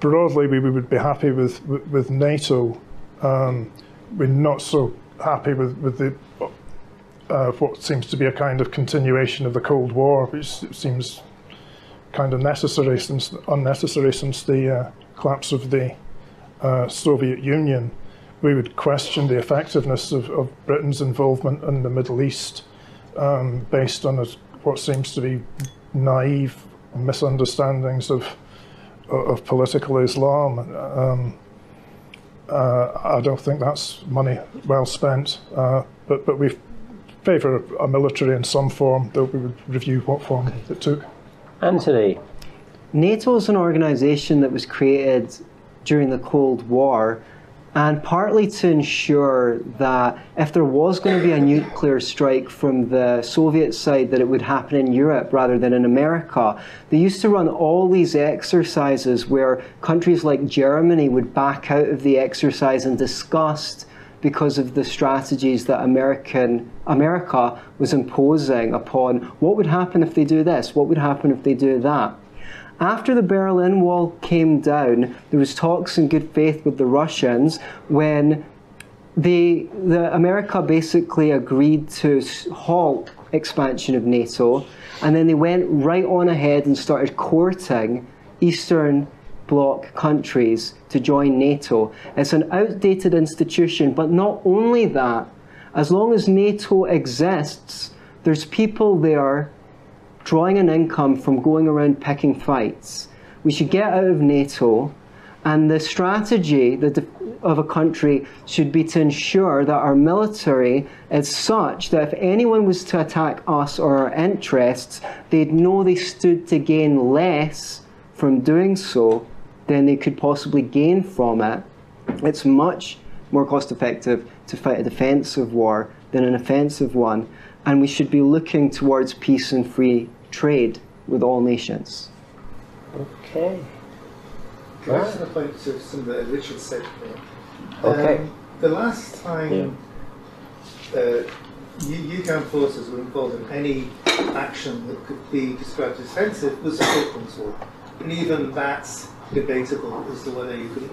broadly, we would be happy with, with NATO um, we're not so happy with, with the uh, what seems to be a kind of continuation of the Cold War, which seems kind of necessary since unnecessary since the uh, collapse of the uh, Soviet Union. We would question the effectiveness of, of Britain's involvement in the Middle East um, based on a, what seems to be naive misunderstandings of of political Islam. Um, I don't think that's money well spent, uh, but but we favour a military in some form, though we would review what form it took. Anthony. NATO is an organisation that was created during the Cold War and partly to ensure that if there was going to be a nuclear strike from the Soviet side, that it would happen in Europe rather than in America. They used to run all these exercises where countries like Germany would back out of the exercise in disgust because of the strategies that American America was imposing upon what would happen if they do this, what would happen if they do that. After the Berlin Wall came down, there was talks in good faith with the Russians when the, the America basically agreed to halt expansion of NATO, and then they went right on ahead and started courting Eastern Bloc countries to join NATO. It's an outdated institution, but not only that, as long as NATO exists, there's people there drawing an income from going around picking fights. We should get out of NATO, and the strategy of a country should be to ensure that our military is such that if anyone was to attack us or our interests, they'd know they stood to gain less from doing so than they could possibly gain from it. It's much more cost effective to fight a defensive war than an offensive one, and we should be looking towards peace and free trade with all nations. Okay. Can I just point to something that Richard said there? Okay. Um, the last time yeah. uh, UK forces were involved in any action that could be described as offensive was the Falklands War. And even that's debatable as to whether you could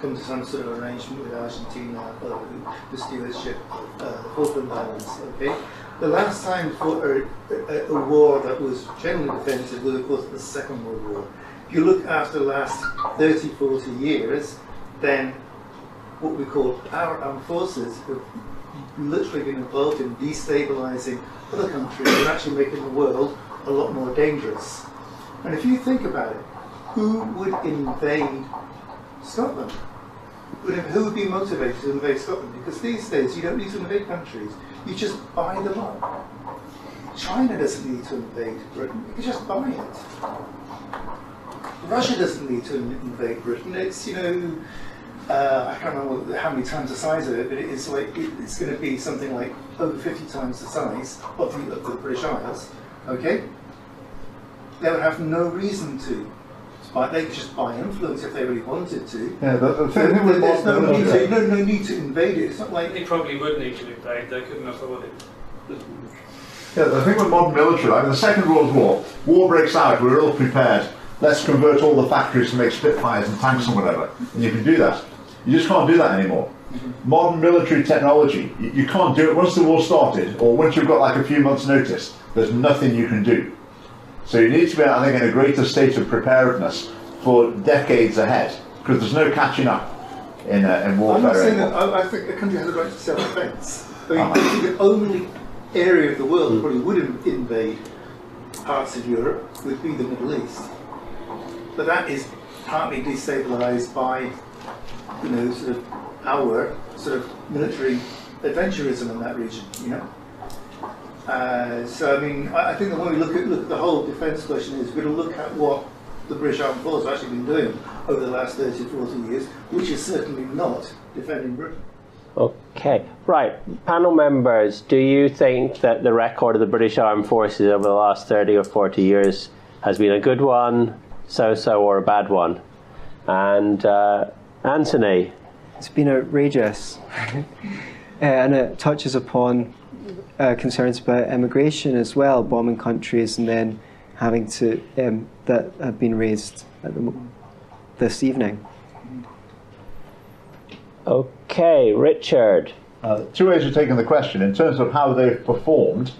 come to some sort of arrangement with Argentina or the stewardship of uh, the Falkland Islands. Okay? The last time for a, a, a, war that was generally defensive was, of course, the Second World War. If you look after the last 30, 40 years, then what we call our armed forces have literally been involved in destabilizing other countries and actually making the world a lot more dangerous. And if you think about it, who would invade Scotland? Who would be motivated to invade Scotland? Because these days you don't need to invade countries you just buy them up. China doesn't need to invade Britain, you can just buy it. Russia doesn't need to invade Britain. It's, you know, uh, I can't remember how many times the size of it, but it's like it, it's going to be something like over 50 times the size of the, of the British Isles. Okay, they would have no reason to. But they could just buy influence if they really wanted to. Yeah, but the thing so, there's no need, to, no, no need to invade it. It's not like they probably would need to invade. They couldn't afford it. Yeah, the thing with modern military, like the Second World War, war breaks out, we're all prepared. Let's convert all the factories to make Spitfires and tanks and whatever. And you can do that. You just can't do that anymore. Modern military technology, you, you can't do it once the war started, or once you've got like a few months' notice. There's nothing you can do. So you need to be, I think, in a greater state of preparedness for decades ahead, because there's no catching up in, uh, in warfare. I'm not saying that I, I, think a country has a right to self-defence. I mean, uh-huh. the only area of the world that probably would invade parts of Europe would be the Middle East. But that is partly destabilised by, you know, sort of our sort of military adventurism in that region, you know. Uh, so I mean, I, I think that when we look at look at the whole defence question is we're going to look at what the British Armed Forces have actually been doing over the last 30, 40 years, which is certainly not defending Britain. Okay, right. Panel members, do you think that the record of the British Armed Forces over the last 30 or 40 years has been a good one, so so, or a bad one? And uh, Anthony? It's been outrageous. [LAUGHS] uh, and it touches upon uh, concerns about immigration as well, bombing countries and then having to um, that have been raised the, this evening. Okay, Richard. Uh, two ways of taking the question. In terms of how they've performed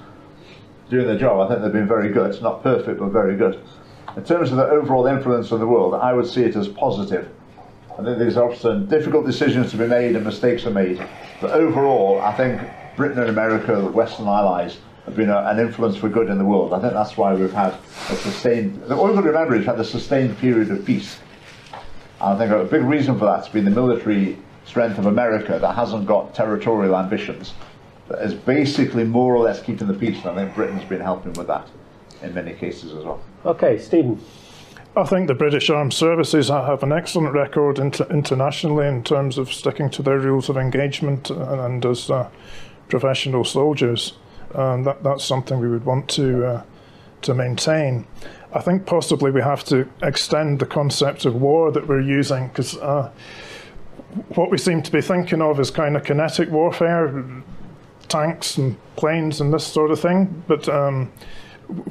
doing their job, I think they've been very good. Not perfect, but very good. in terms of the overall influence on the world, I would see it as positive. I think there's often difficult decisions to be made and mistakes are made. But overall, I think Britain and America, the Western allies, have been a, an influence for good in the world. I think that's why we've had a sustained. All we've got to remember is we've had a sustained period of peace. And I think a big reason for that's been the military strength of America that hasn't got territorial ambitions, that is basically more or less keeping the peace. And I think Britain's been helping with that in many cases as well. Okay, Stephen. I think the British Armed Services have an excellent record inter- internationally in terms of sticking to their rules of engagement and, and as uh, professional soldiers. Um, that, that's something we would want to uh, to maintain. I think possibly we have to extend the concept of war that we're using because uh, what we seem to be thinking of is kind of kinetic warfare, tanks and planes and this sort of thing. But um,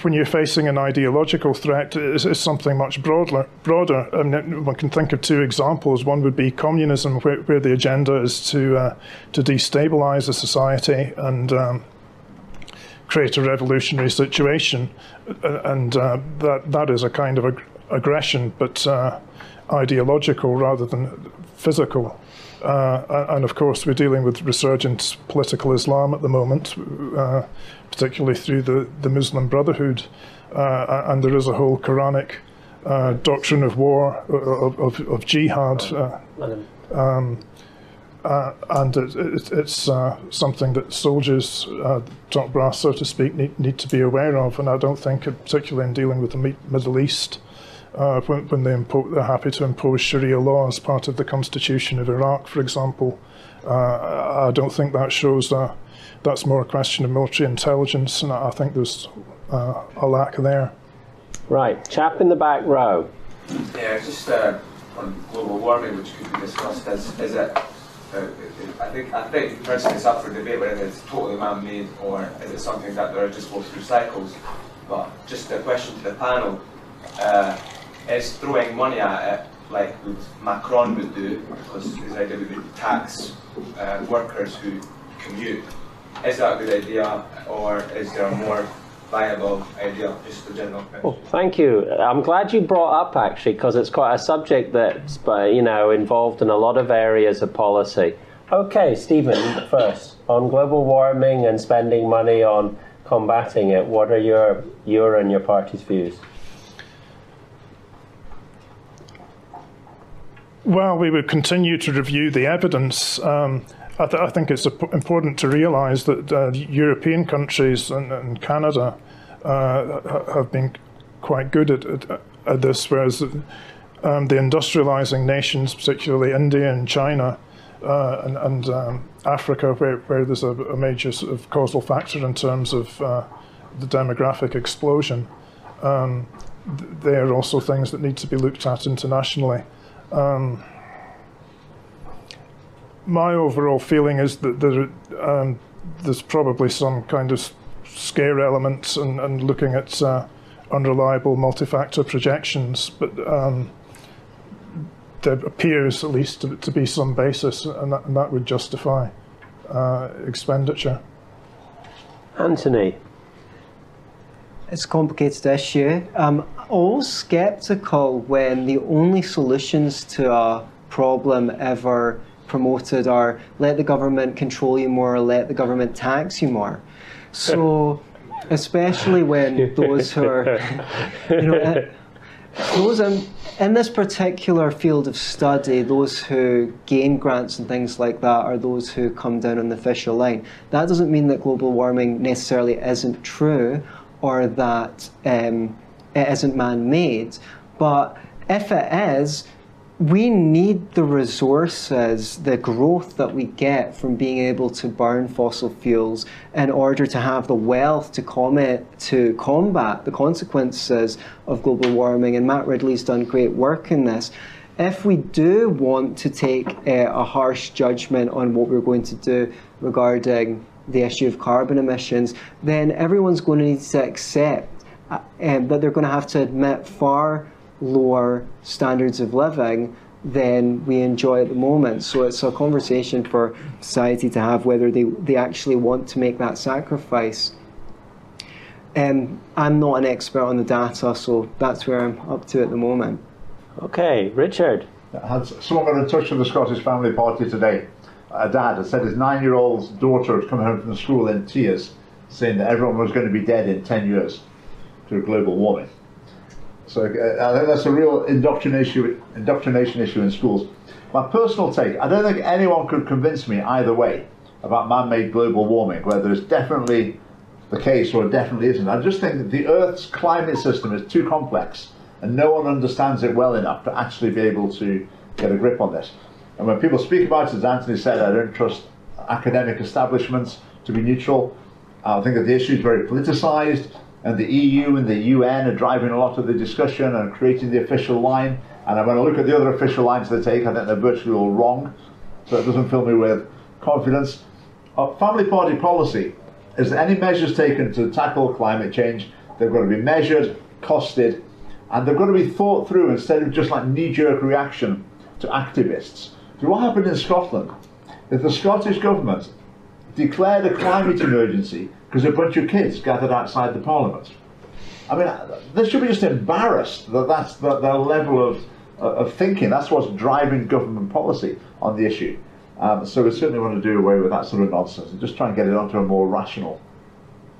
when you're facing an ideological threat, it's, something much broader. Broader. I mean, one can think of two examples. One would be communism, where, where the agenda is to uh, to destabilize a society and um, create a revolutionary situation, and uh, that that is a kind of ag- aggression, but uh, ideological rather than physical. Uh, and of course, we're dealing with resurgent political Islam at the moment, uh, particularly through the, the Muslim Brotherhood. Uh, and there is a whole Quranic uh, doctrine of war, of, of, of jihad. Uh, um, uh, and it, it, it's something that soldiers, top brass, so to speak, need, need to be aware of. And I don't think, particularly in dealing with the Middle East, uh, when, when they impo- they're happy to impose Sharia law as part of the constitution of Iraq, for example. Uh, I don't think that shows that. that's more a question of military intelligence, and I think there's uh, a lack there. Right, chap in the back row. Yeah, just uh, on global warming, which could be discussed, is, is it? Uh, I think I think personally it's up for debate whether it's totally man-made or is it something that there are just goes through cycles. But just a question to the panel: uh, is throwing money at it like Macron would do, because his idea would tax uh, workers who commute. Is that a good idea, or is there a more viable idea? Just the general. Well, thank you. I'm glad you brought up actually, because it's quite a subject that's uh, you know involved in a lot of areas of policy. Okay, Stephen, first on global warming and spending money on combating it. What are your your and your party's views? Well, we would continue to review the evidence. Um, I, th- I, think it's important to realise that uh, European countries and, and Canada uh, have been quite good at, at, at this, whereas um, the industrialising nations, particularly India and China uh, and, and um, Africa, where, where there's a, a, major sort of causal factor in terms of uh, the demographic explosion, um, th- they are also things that need to be looked at internationally. Um, my overall feeling is that there, um, there's probably some kind of scare elements and, and looking at uh, unreliable multi-factor projections, but um, there appears at least to, to, be some basis, and that, and that would justify uh, expenditure. Anthony. It's a complicated issue. Um, always skeptical when the only solutions to a problem ever promoted are let the government control you more or let the government tax you more. So, [LAUGHS] especially when those who are, you know, [LAUGHS] those in, in this particular field of study, those who gain grants and things like that are those who come down on the official line. That doesn't mean that global warming necessarily isn't true or that um, it isn't man made. But if it is, we need the resources, the growth that we get from being able to burn fossil fuels in order to have the wealth to, combat, to combat the consequences of global warming. And Matt Ridley's done great work in this. If we do want to take a, a harsh judgment on what we're going to do regarding the issue of carbon emissions, then everyone's going to need to accept um, that they're going to have to admit far lower standards of living than we enjoy at the moment. So it's a conversation for society to have whether they, they actually want to make that sacrifice. Um, I'm not an expert on the data, so that's where I'm up to at the moment. Okay, Richard. Had someone got in touch with the Scottish Family Party today? A dad had said his nine-year-old daughter had come home from school in tears, saying that everyone was going to be dead in ten years global warming. So uh, I think that's a real indoctrination indoctrination issue in schools. My personal take: I don't think anyone could convince me either way about man-made global warming, whether it's definitely the case or it definitely isn't. I just think that the Earth's climate system is too complex and no one understands it well enough to actually be able to get a grip on this. And when people speak about it, as Anthony said, I don't trust academic establishments to be neutral. I think that the issue is very politicized, and the EU and the UN are driving a lot of the discussion and creating the official line. And when I look at the other official lines they take, I think they're virtually all wrong. So it doesn't fill me with confidence. Uh, family party policy is that any measures taken to tackle climate change, they've got to be measured, costed, and they've got to be thought through instead of just like knee-jerk reaction to activists. So what happened in Scotland? If the Scottish government declared a climate emergency because a bunch of kids gathered outside the Parliament. I mean, they should be just embarrassed that that's the, their level of, of thinking. That's what's driving government policy on the issue. Um, so we certainly want to do away with that sort of nonsense and just try and get it onto a more rational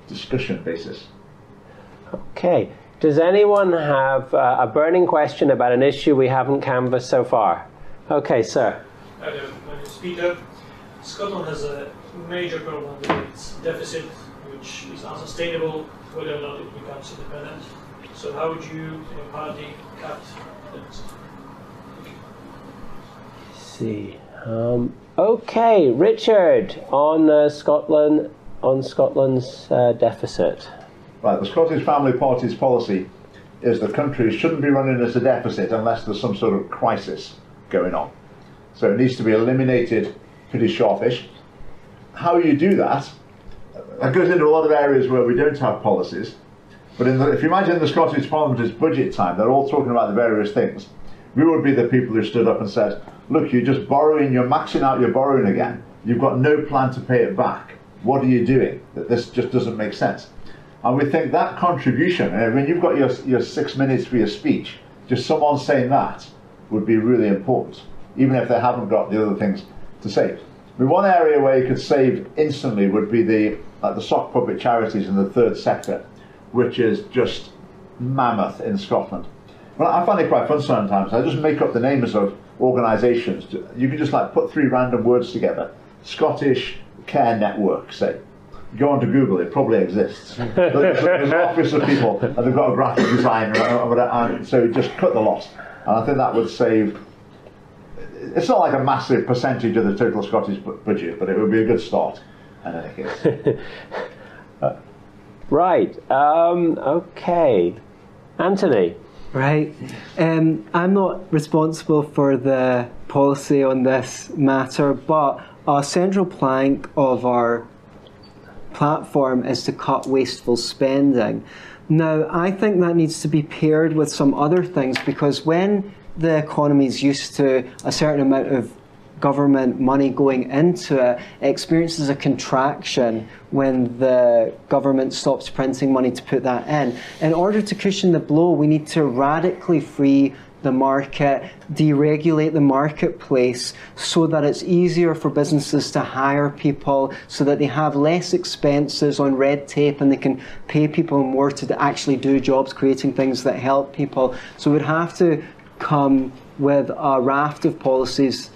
discussion basis. Okay. Does anyone have uh, a burning question about an issue we haven't canvassed so far? Okay, sir. Hello, my name is Peter. Scotland has a major problem with its deficit, which is unsustainable whether or not it becomes independent. So how would you, in your party, cut the deficit? see. Um, okay, Richard, on uh, Scotland, on Scotland's uh, deficit. Right, the Scottish Family Party's policy is the country shouldn't be running as a deficit unless there's some sort of crisis going on. So it needs to be eliminated pretty sharpish. How you do that, that goes into a lot of areas where we don't have policies. But the, if you imagine the Scottish Parliament is budget time, they're all talking about the various things. We would be the people who stood up and said, look, you're just borrowing, you're maxing out your borrowing again. You've got no plan to pay it back. What are you doing? That This just doesn't make sense. And we think that contribution, I when you've got your, your six minutes for your speech, just someone saying that would be really important, even if they haven't got the other things to say. I mean, one area where you could save instantly would be the, like the sock puppet charities in the third sector, which is just mammoth in Scotland. Well, I find it quite fun sometimes. I just make up the names of organisations. You can just like put three random words together. Scottish Care Network, say go onto Google, it probably exists. [LAUGHS] There's an office of people, and they've got a graphic designer, and so just cut the loss. And I think that would save. It's not like a massive percentage of the total Scottish budget, but it would be a good start. In any case. right. Um, okay. Anthony. Right. Um, I'm not responsible for the policy on this matter, but a central plank of our platform is to cut wasteful spending. Now, I think that needs to be paired with some other things because when the economy is used to a certain amount of government money going into it, experiences a contraction when the government stops printing money to put that in. In order to cushion the blow, we need to radically free the market, deregulate the marketplace so that it's easier for businesses to hire people, so that they have less expenses on red tape and they can pay people more to actually do jobs, creating things that help people. So we'd have to come with a raft of policies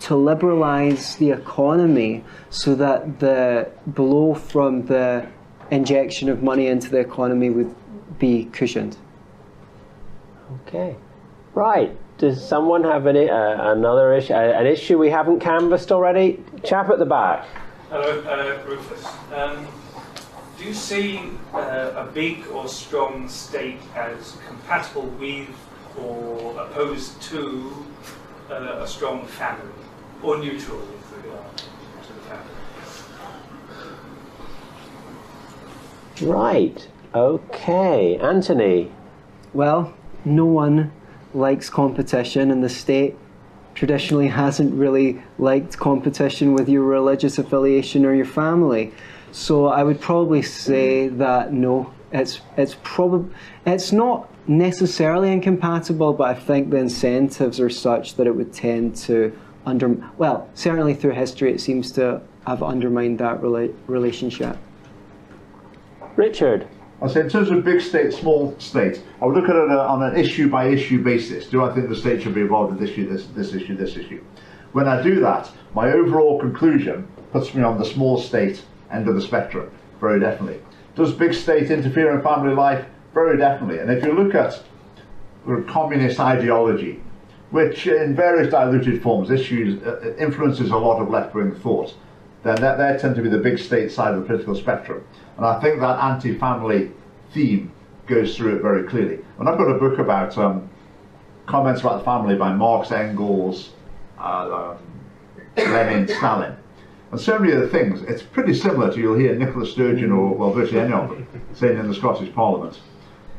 to liberalise the economy so that the blow from the injection of money into the economy would be cushioned. Okay. Right. Does someone have any, uh, another issue, uh, an issue we haven't canvassed already? Chap at the back. Hello, uh, Rufus. Um, do you see uh, a big or strong state as compatible with or opposed to uh, a strong family, or neutral with regard to the family? Right. Okay. Anthony. Well, no one likes competition, and the state traditionally hasn't really liked competition with your religious affiliation or your family. So I would probably say that no, it's it's probably it's not necessarily incompatible, but I think the incentives are such that it would tend to under well certainly through history it seems to have undermined that rela- relationship. Richard. I say in terms of big state, small state, I would look at it uh, on an issue by issue basis. Do I think the state should be involved in this issue, this, this issue, this issue? When I do that, my overall conclusion puts me on the small state end of the spectrum, very definitely. Does big state interfere in family life? Very definitely. And if you look at communist ideology, which in various diluted forms issues uh, influences a lot of left-wing thought, then that, that tend to be the big state side of the political spectrum. And I think that anti-family theme goes through it very clearly. And I've got a book about um, comments about the family by Marx, Engels, uh, um, Lenin, Stalin. And so many of the things, it's pretty similar to you'll hear Nicola Sturgeon or, well, virtually any of them saying in the Scottish Parliament.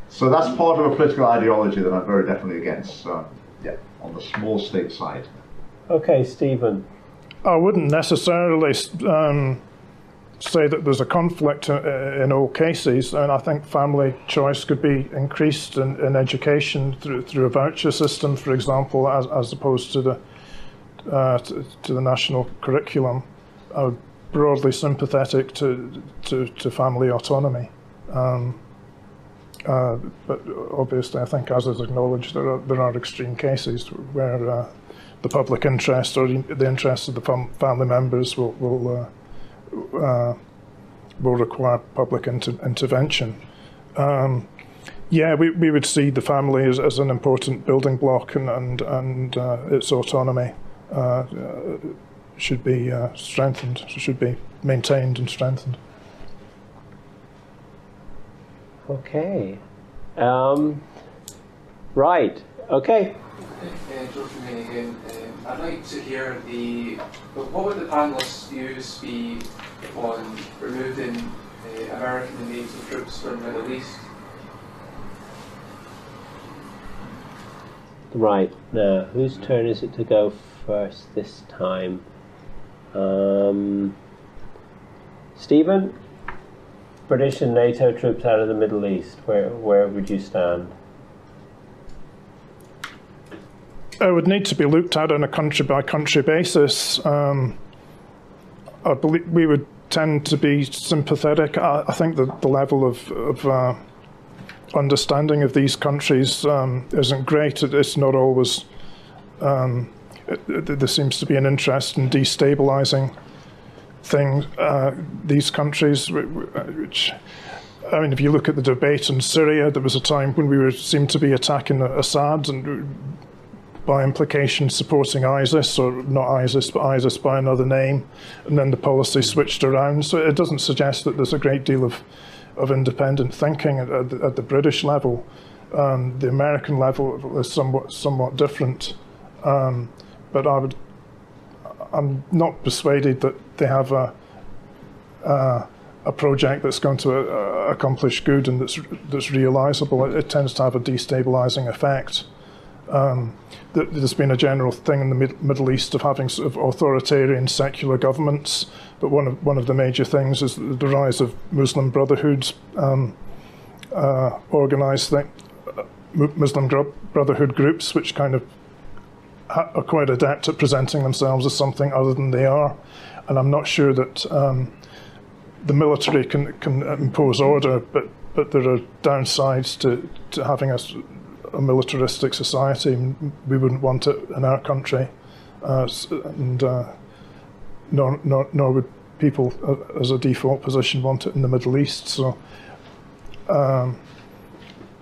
So that's part of a political ideology that I'm very definitely against, uh, yeah, on the small state side. Okay, Stephen. I wouldn't necessarily um, say that there's a conflict uh, in all cases, and I think family choice could be increased in, in education through, through a voucher system, for example, as, as opposed to the uh, to, to, the national curriculum. I'm broadly sympathetic to, to, to family autonomy. Um, uh, but obviously, I think, as is acknowledged, there are, there are extreme cases where uh, the public interest or the interest of the fam- family members will, will uh, uh, will require public inter- intervention. Um, yeah, we, we would see the family as, as an important building block and, and, and uh, its autonomy should be strengthened, should be maintained and strengthened. Okay. Um, right. Okay. Uh, George again. Um, I'd like to hear the. What would the panelists' views be on removing uh, American and NATO troops from the Middle East? Right. Now, whose turn is it to go first this time? Um, Stephen? British and NATO troops out of the Middle East, where, where would you stand? It would need to be looked at on a country by country basis. Um, I believe we would tend to be sympathetic. I, I think that the level of, of uh, understanding of these countries um, isn't great. it's not always. Um, it, it, there seems to be an interest in destabilizing things. Uh, these countries, which. I mean, if you look at the debate in Syria, there was a time when we were seemed to be attacking Assad and by implication supporting ISIS, or not ISIS, but ISIS by another name, and then the policy switched around. So it doesn't suggest that there's a great deal of, of independent thinking at, at, the, at the British level. Um, the American level is somewhat somewhat different, um, but I would I'm not persuaded that they have a uh, a project that's going to uh, accomplish good and that's that's realizable. It, it, tends to have a destabilizing effect. Um, there's been a general thing in the Mid- Middle East of having sort of authoritarian secular governments, but one of one of the major things is the rise of Muslim Brotherhoods, um, uh, organised uh, Muslim Brotherhood groups, which kind of are quite adept at presenting themselves as something other than they are, and I'm not sure that um, the military can can impose order, but but there are downsides to, to having a a militaristic society. We wouldn't want it in our country, uh, and uh, nor, nor, nor would people, uh, as a default position, want it in the Middle East. So. Um,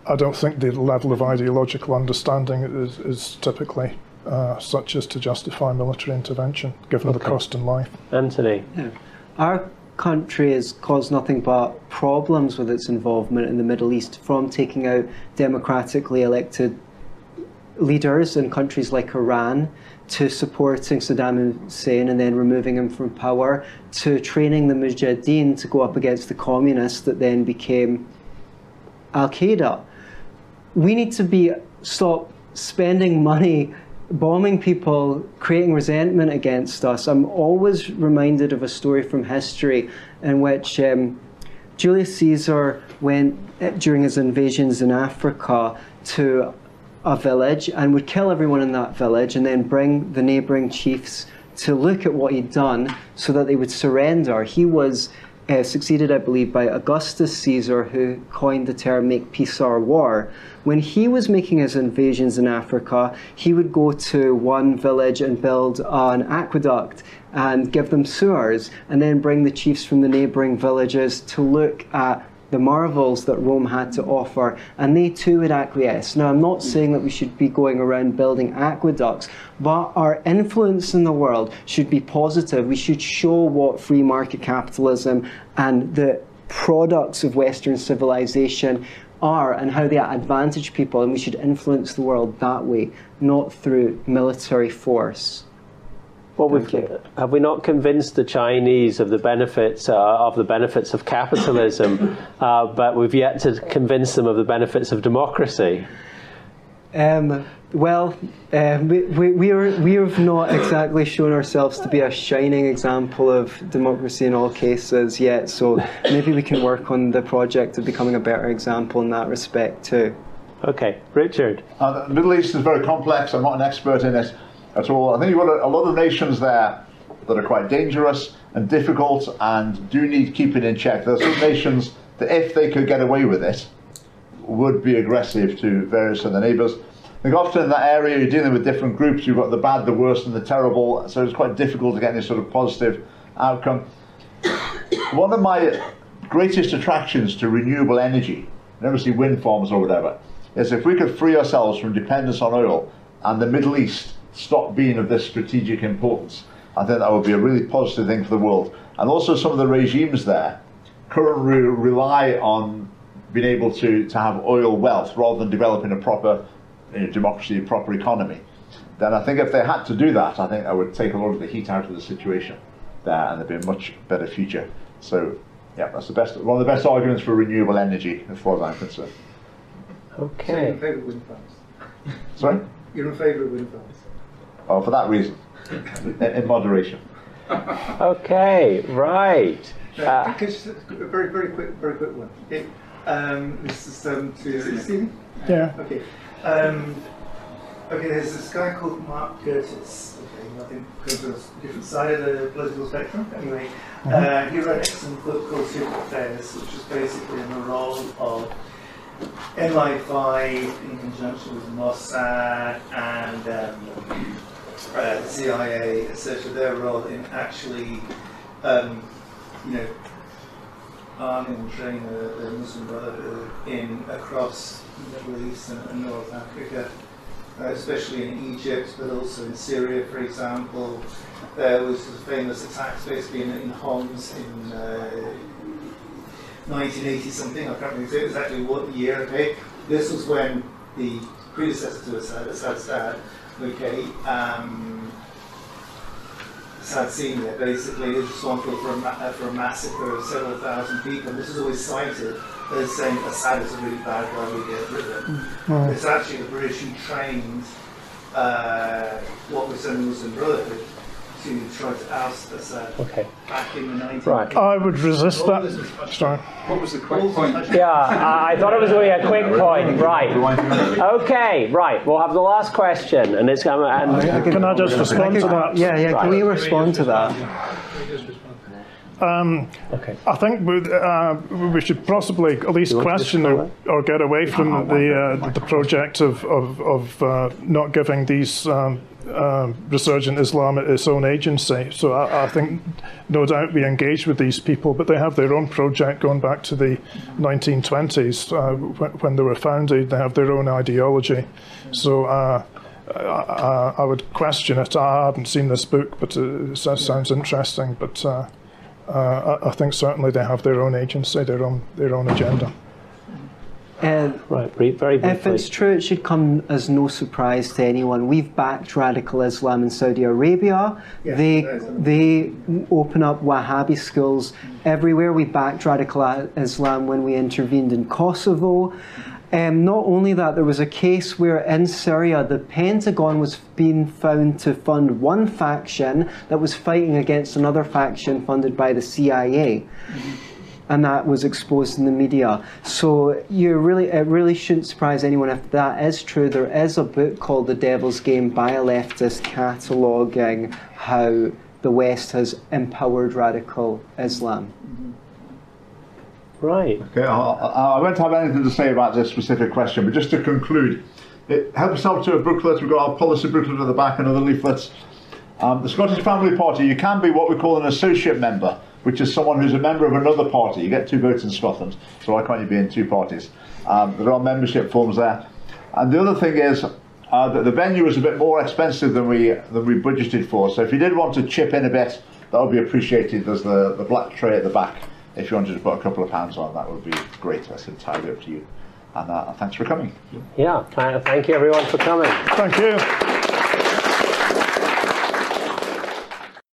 I don't think the level of ideological understanding is, is typically uh, such as to justify military intervention, given okay. the cost in life. Anthony. Yeah. Our country has caused nothing but problems with its involvement in the Middle East, from taking out democratically elected leaders in countries like Iran to supporting Saddam Hussein and then removing him from power, to training the Mujahideen to go up against the communists that then became Al Qaeda. We need to be stop spending [LAUGHS] money bombing people, creating resentment against us. I'm always reminded of a story from history in which um, Julius Caesar went eh, during his invasions in Africa to a village and would kill everyone in that village and then bring the neighboring chiefs to look at what he'd done so that they would surrender. He was uh, succeeded, I believe, by Augustus Caesar, who coined the term make peace or war. When he was making his invasions in Africa, he would go to one village and build an aqueduct and give them sewers, and then bring the chiefs from the neighboring villages to look at the marvels that Rome had to offer, and they too would acquiesce. Now, I'm not saying that we should be going around building aqueducts, but our influence in the world should be positive. We should show what free market capitalism and the products of Western civilization are and how they advantage people, and we should influence the world that way, not through military force. Well, we've, have we not convinced the Chinese of the benefits uh, of the benefits of capitalism, [LAUGHS] uh, but we've yet to convince them of the benefits of democracy? Um, well, uh, we, we, we, are, we have not exactly shown ourselves to be a shining example of democracy in all cases yet, so [LAUGHS] maybe we can work on the project of becoming a better example in that respect too. Okay, Richard. Uh, the Middle East is very complex. I'm not an expert in it at all. I think you've got a, a lot of nations there that are quite dangerous and difficult and do need keeping in check. There are some nations that, if they could get away with it, would be aggressive to various of the neighbours. I think often in that area you're dealing with different groups. You've got the bad, the worst, and the terrible. So it's quite difficult to get any sort of positive outcome. One of my greatest attractions to renewable energy, see wind farms or whatever, is if we could free ourselves from dependence on oil and the Middle East stop being of this strategic importance. I think that would be a really positive thing for the world. And also some of the regimes there currently rely on being able to, to have oil wealth rather than developing a proper you know, democracy, a proper economy. Then I think if they had to do that, I think that would take a lot of the heat out of the situation there and there'd be a much better future. So yeah, that's the best one of the best arguments for renewable energy as far as I'm concerned. Okay. So you're in favour of wind farms? Sorry? You're in favour of wind farms? Oh, for that reason, in, in moderation. Okay, right. Uh, just a very, very quick, very quick one. Okay. Um, this is um, to Stephen. Yeah. Okay. Um, okay. There's this guy called Mark Curtis. Okay, I think comes from a different side of the political spectrum. Anyway, Mhm. uh, he wrote an excellent book called Secret Affairs, which is basically in the role of MI5 in conjunction with Mossad and um, uh, CIA, etc., their role in actually, um, you know, arming and training the, the Muslim Brotherhood in across the Middle East and, and North Africa, uh, especially in Egypt, but also in Syria, for example. There was the famous attacks basically in, in Homs in uh, 1980 something, I can't remember exactly what year, okay? This was when the predecessor to Assad, Assad's dad, okay, um, Senior basically is responsible for a, ma- uh, for a massacre of several thousand people. This is always cited as saying Assad is a really bad guy, we get rid of him. Mm. It's actually the British who trained uh, what was then the Muslim Brotherhood to try to oust Assad Okay. back in the 1980s. Right. I would resist that. Sorry. What was the quick point? Yeah, I, I thought it was going to be a quick point. Right. Okay, right. We'll have the last question, and it's going to. Can I just respond to that? Yeah, yeah. Can we respond to that? Um, I think we, uh, we should possibly at least You want to question or, or get away from the uh, the project of of, of uh, not giving these um, um resurgent Islam its own agency. So I, I think no doubt we engage with these people, but they have their own project going back to the 1920s uh, when, when they were founded. They have their own ideology. So. Uh, I, I, I would question it. I haven't seen this book, but it sounds sounds interesting. But uh, I, I think certainly they have their own agency, their own their own agenda. Uh, right, very briefly. If it's true, it should come as no surprise to anyone. We've backed radical Islam in Saudi Arabia. Yeah, they that is a- they open up Wahhabi schools everywhere. We backed radical Islam when we intervened in Kosovo. Um, not only that, there was a case where in Syria the Pentagon was being found to fund one faction that was fighting against another faction funded by the CIA. and that was exposed in the media. So you really, it really shouldn't surprise anyone if that is true. There is a book called The Devil's Game by a leftist cataloguing how the West has empowered radical Islam. Right. Okay, I, I won't have anything to say about this specific question, but just to conclude, it, help yourself to a booklet. We've got our policy booklet at the back and other leaflets. Um, the Scottish Family Party, you can be what we call an associate member, which is someone who's a member of another party. You get two votes in Scotland, so why can't you be in two parties? Um, there are membership forms there. And the other thing is uh, that the venue is a bit more expensive than we than we budgeted for. So if you did want to chip in a bit, that would be appreciated. There's the, the black tray at the back. If you wanted to put a couple of pounds on, that would be great. That's entirely up to you. And uh, thanks for coming. Yeah, thank you everyone for coming. Thank you.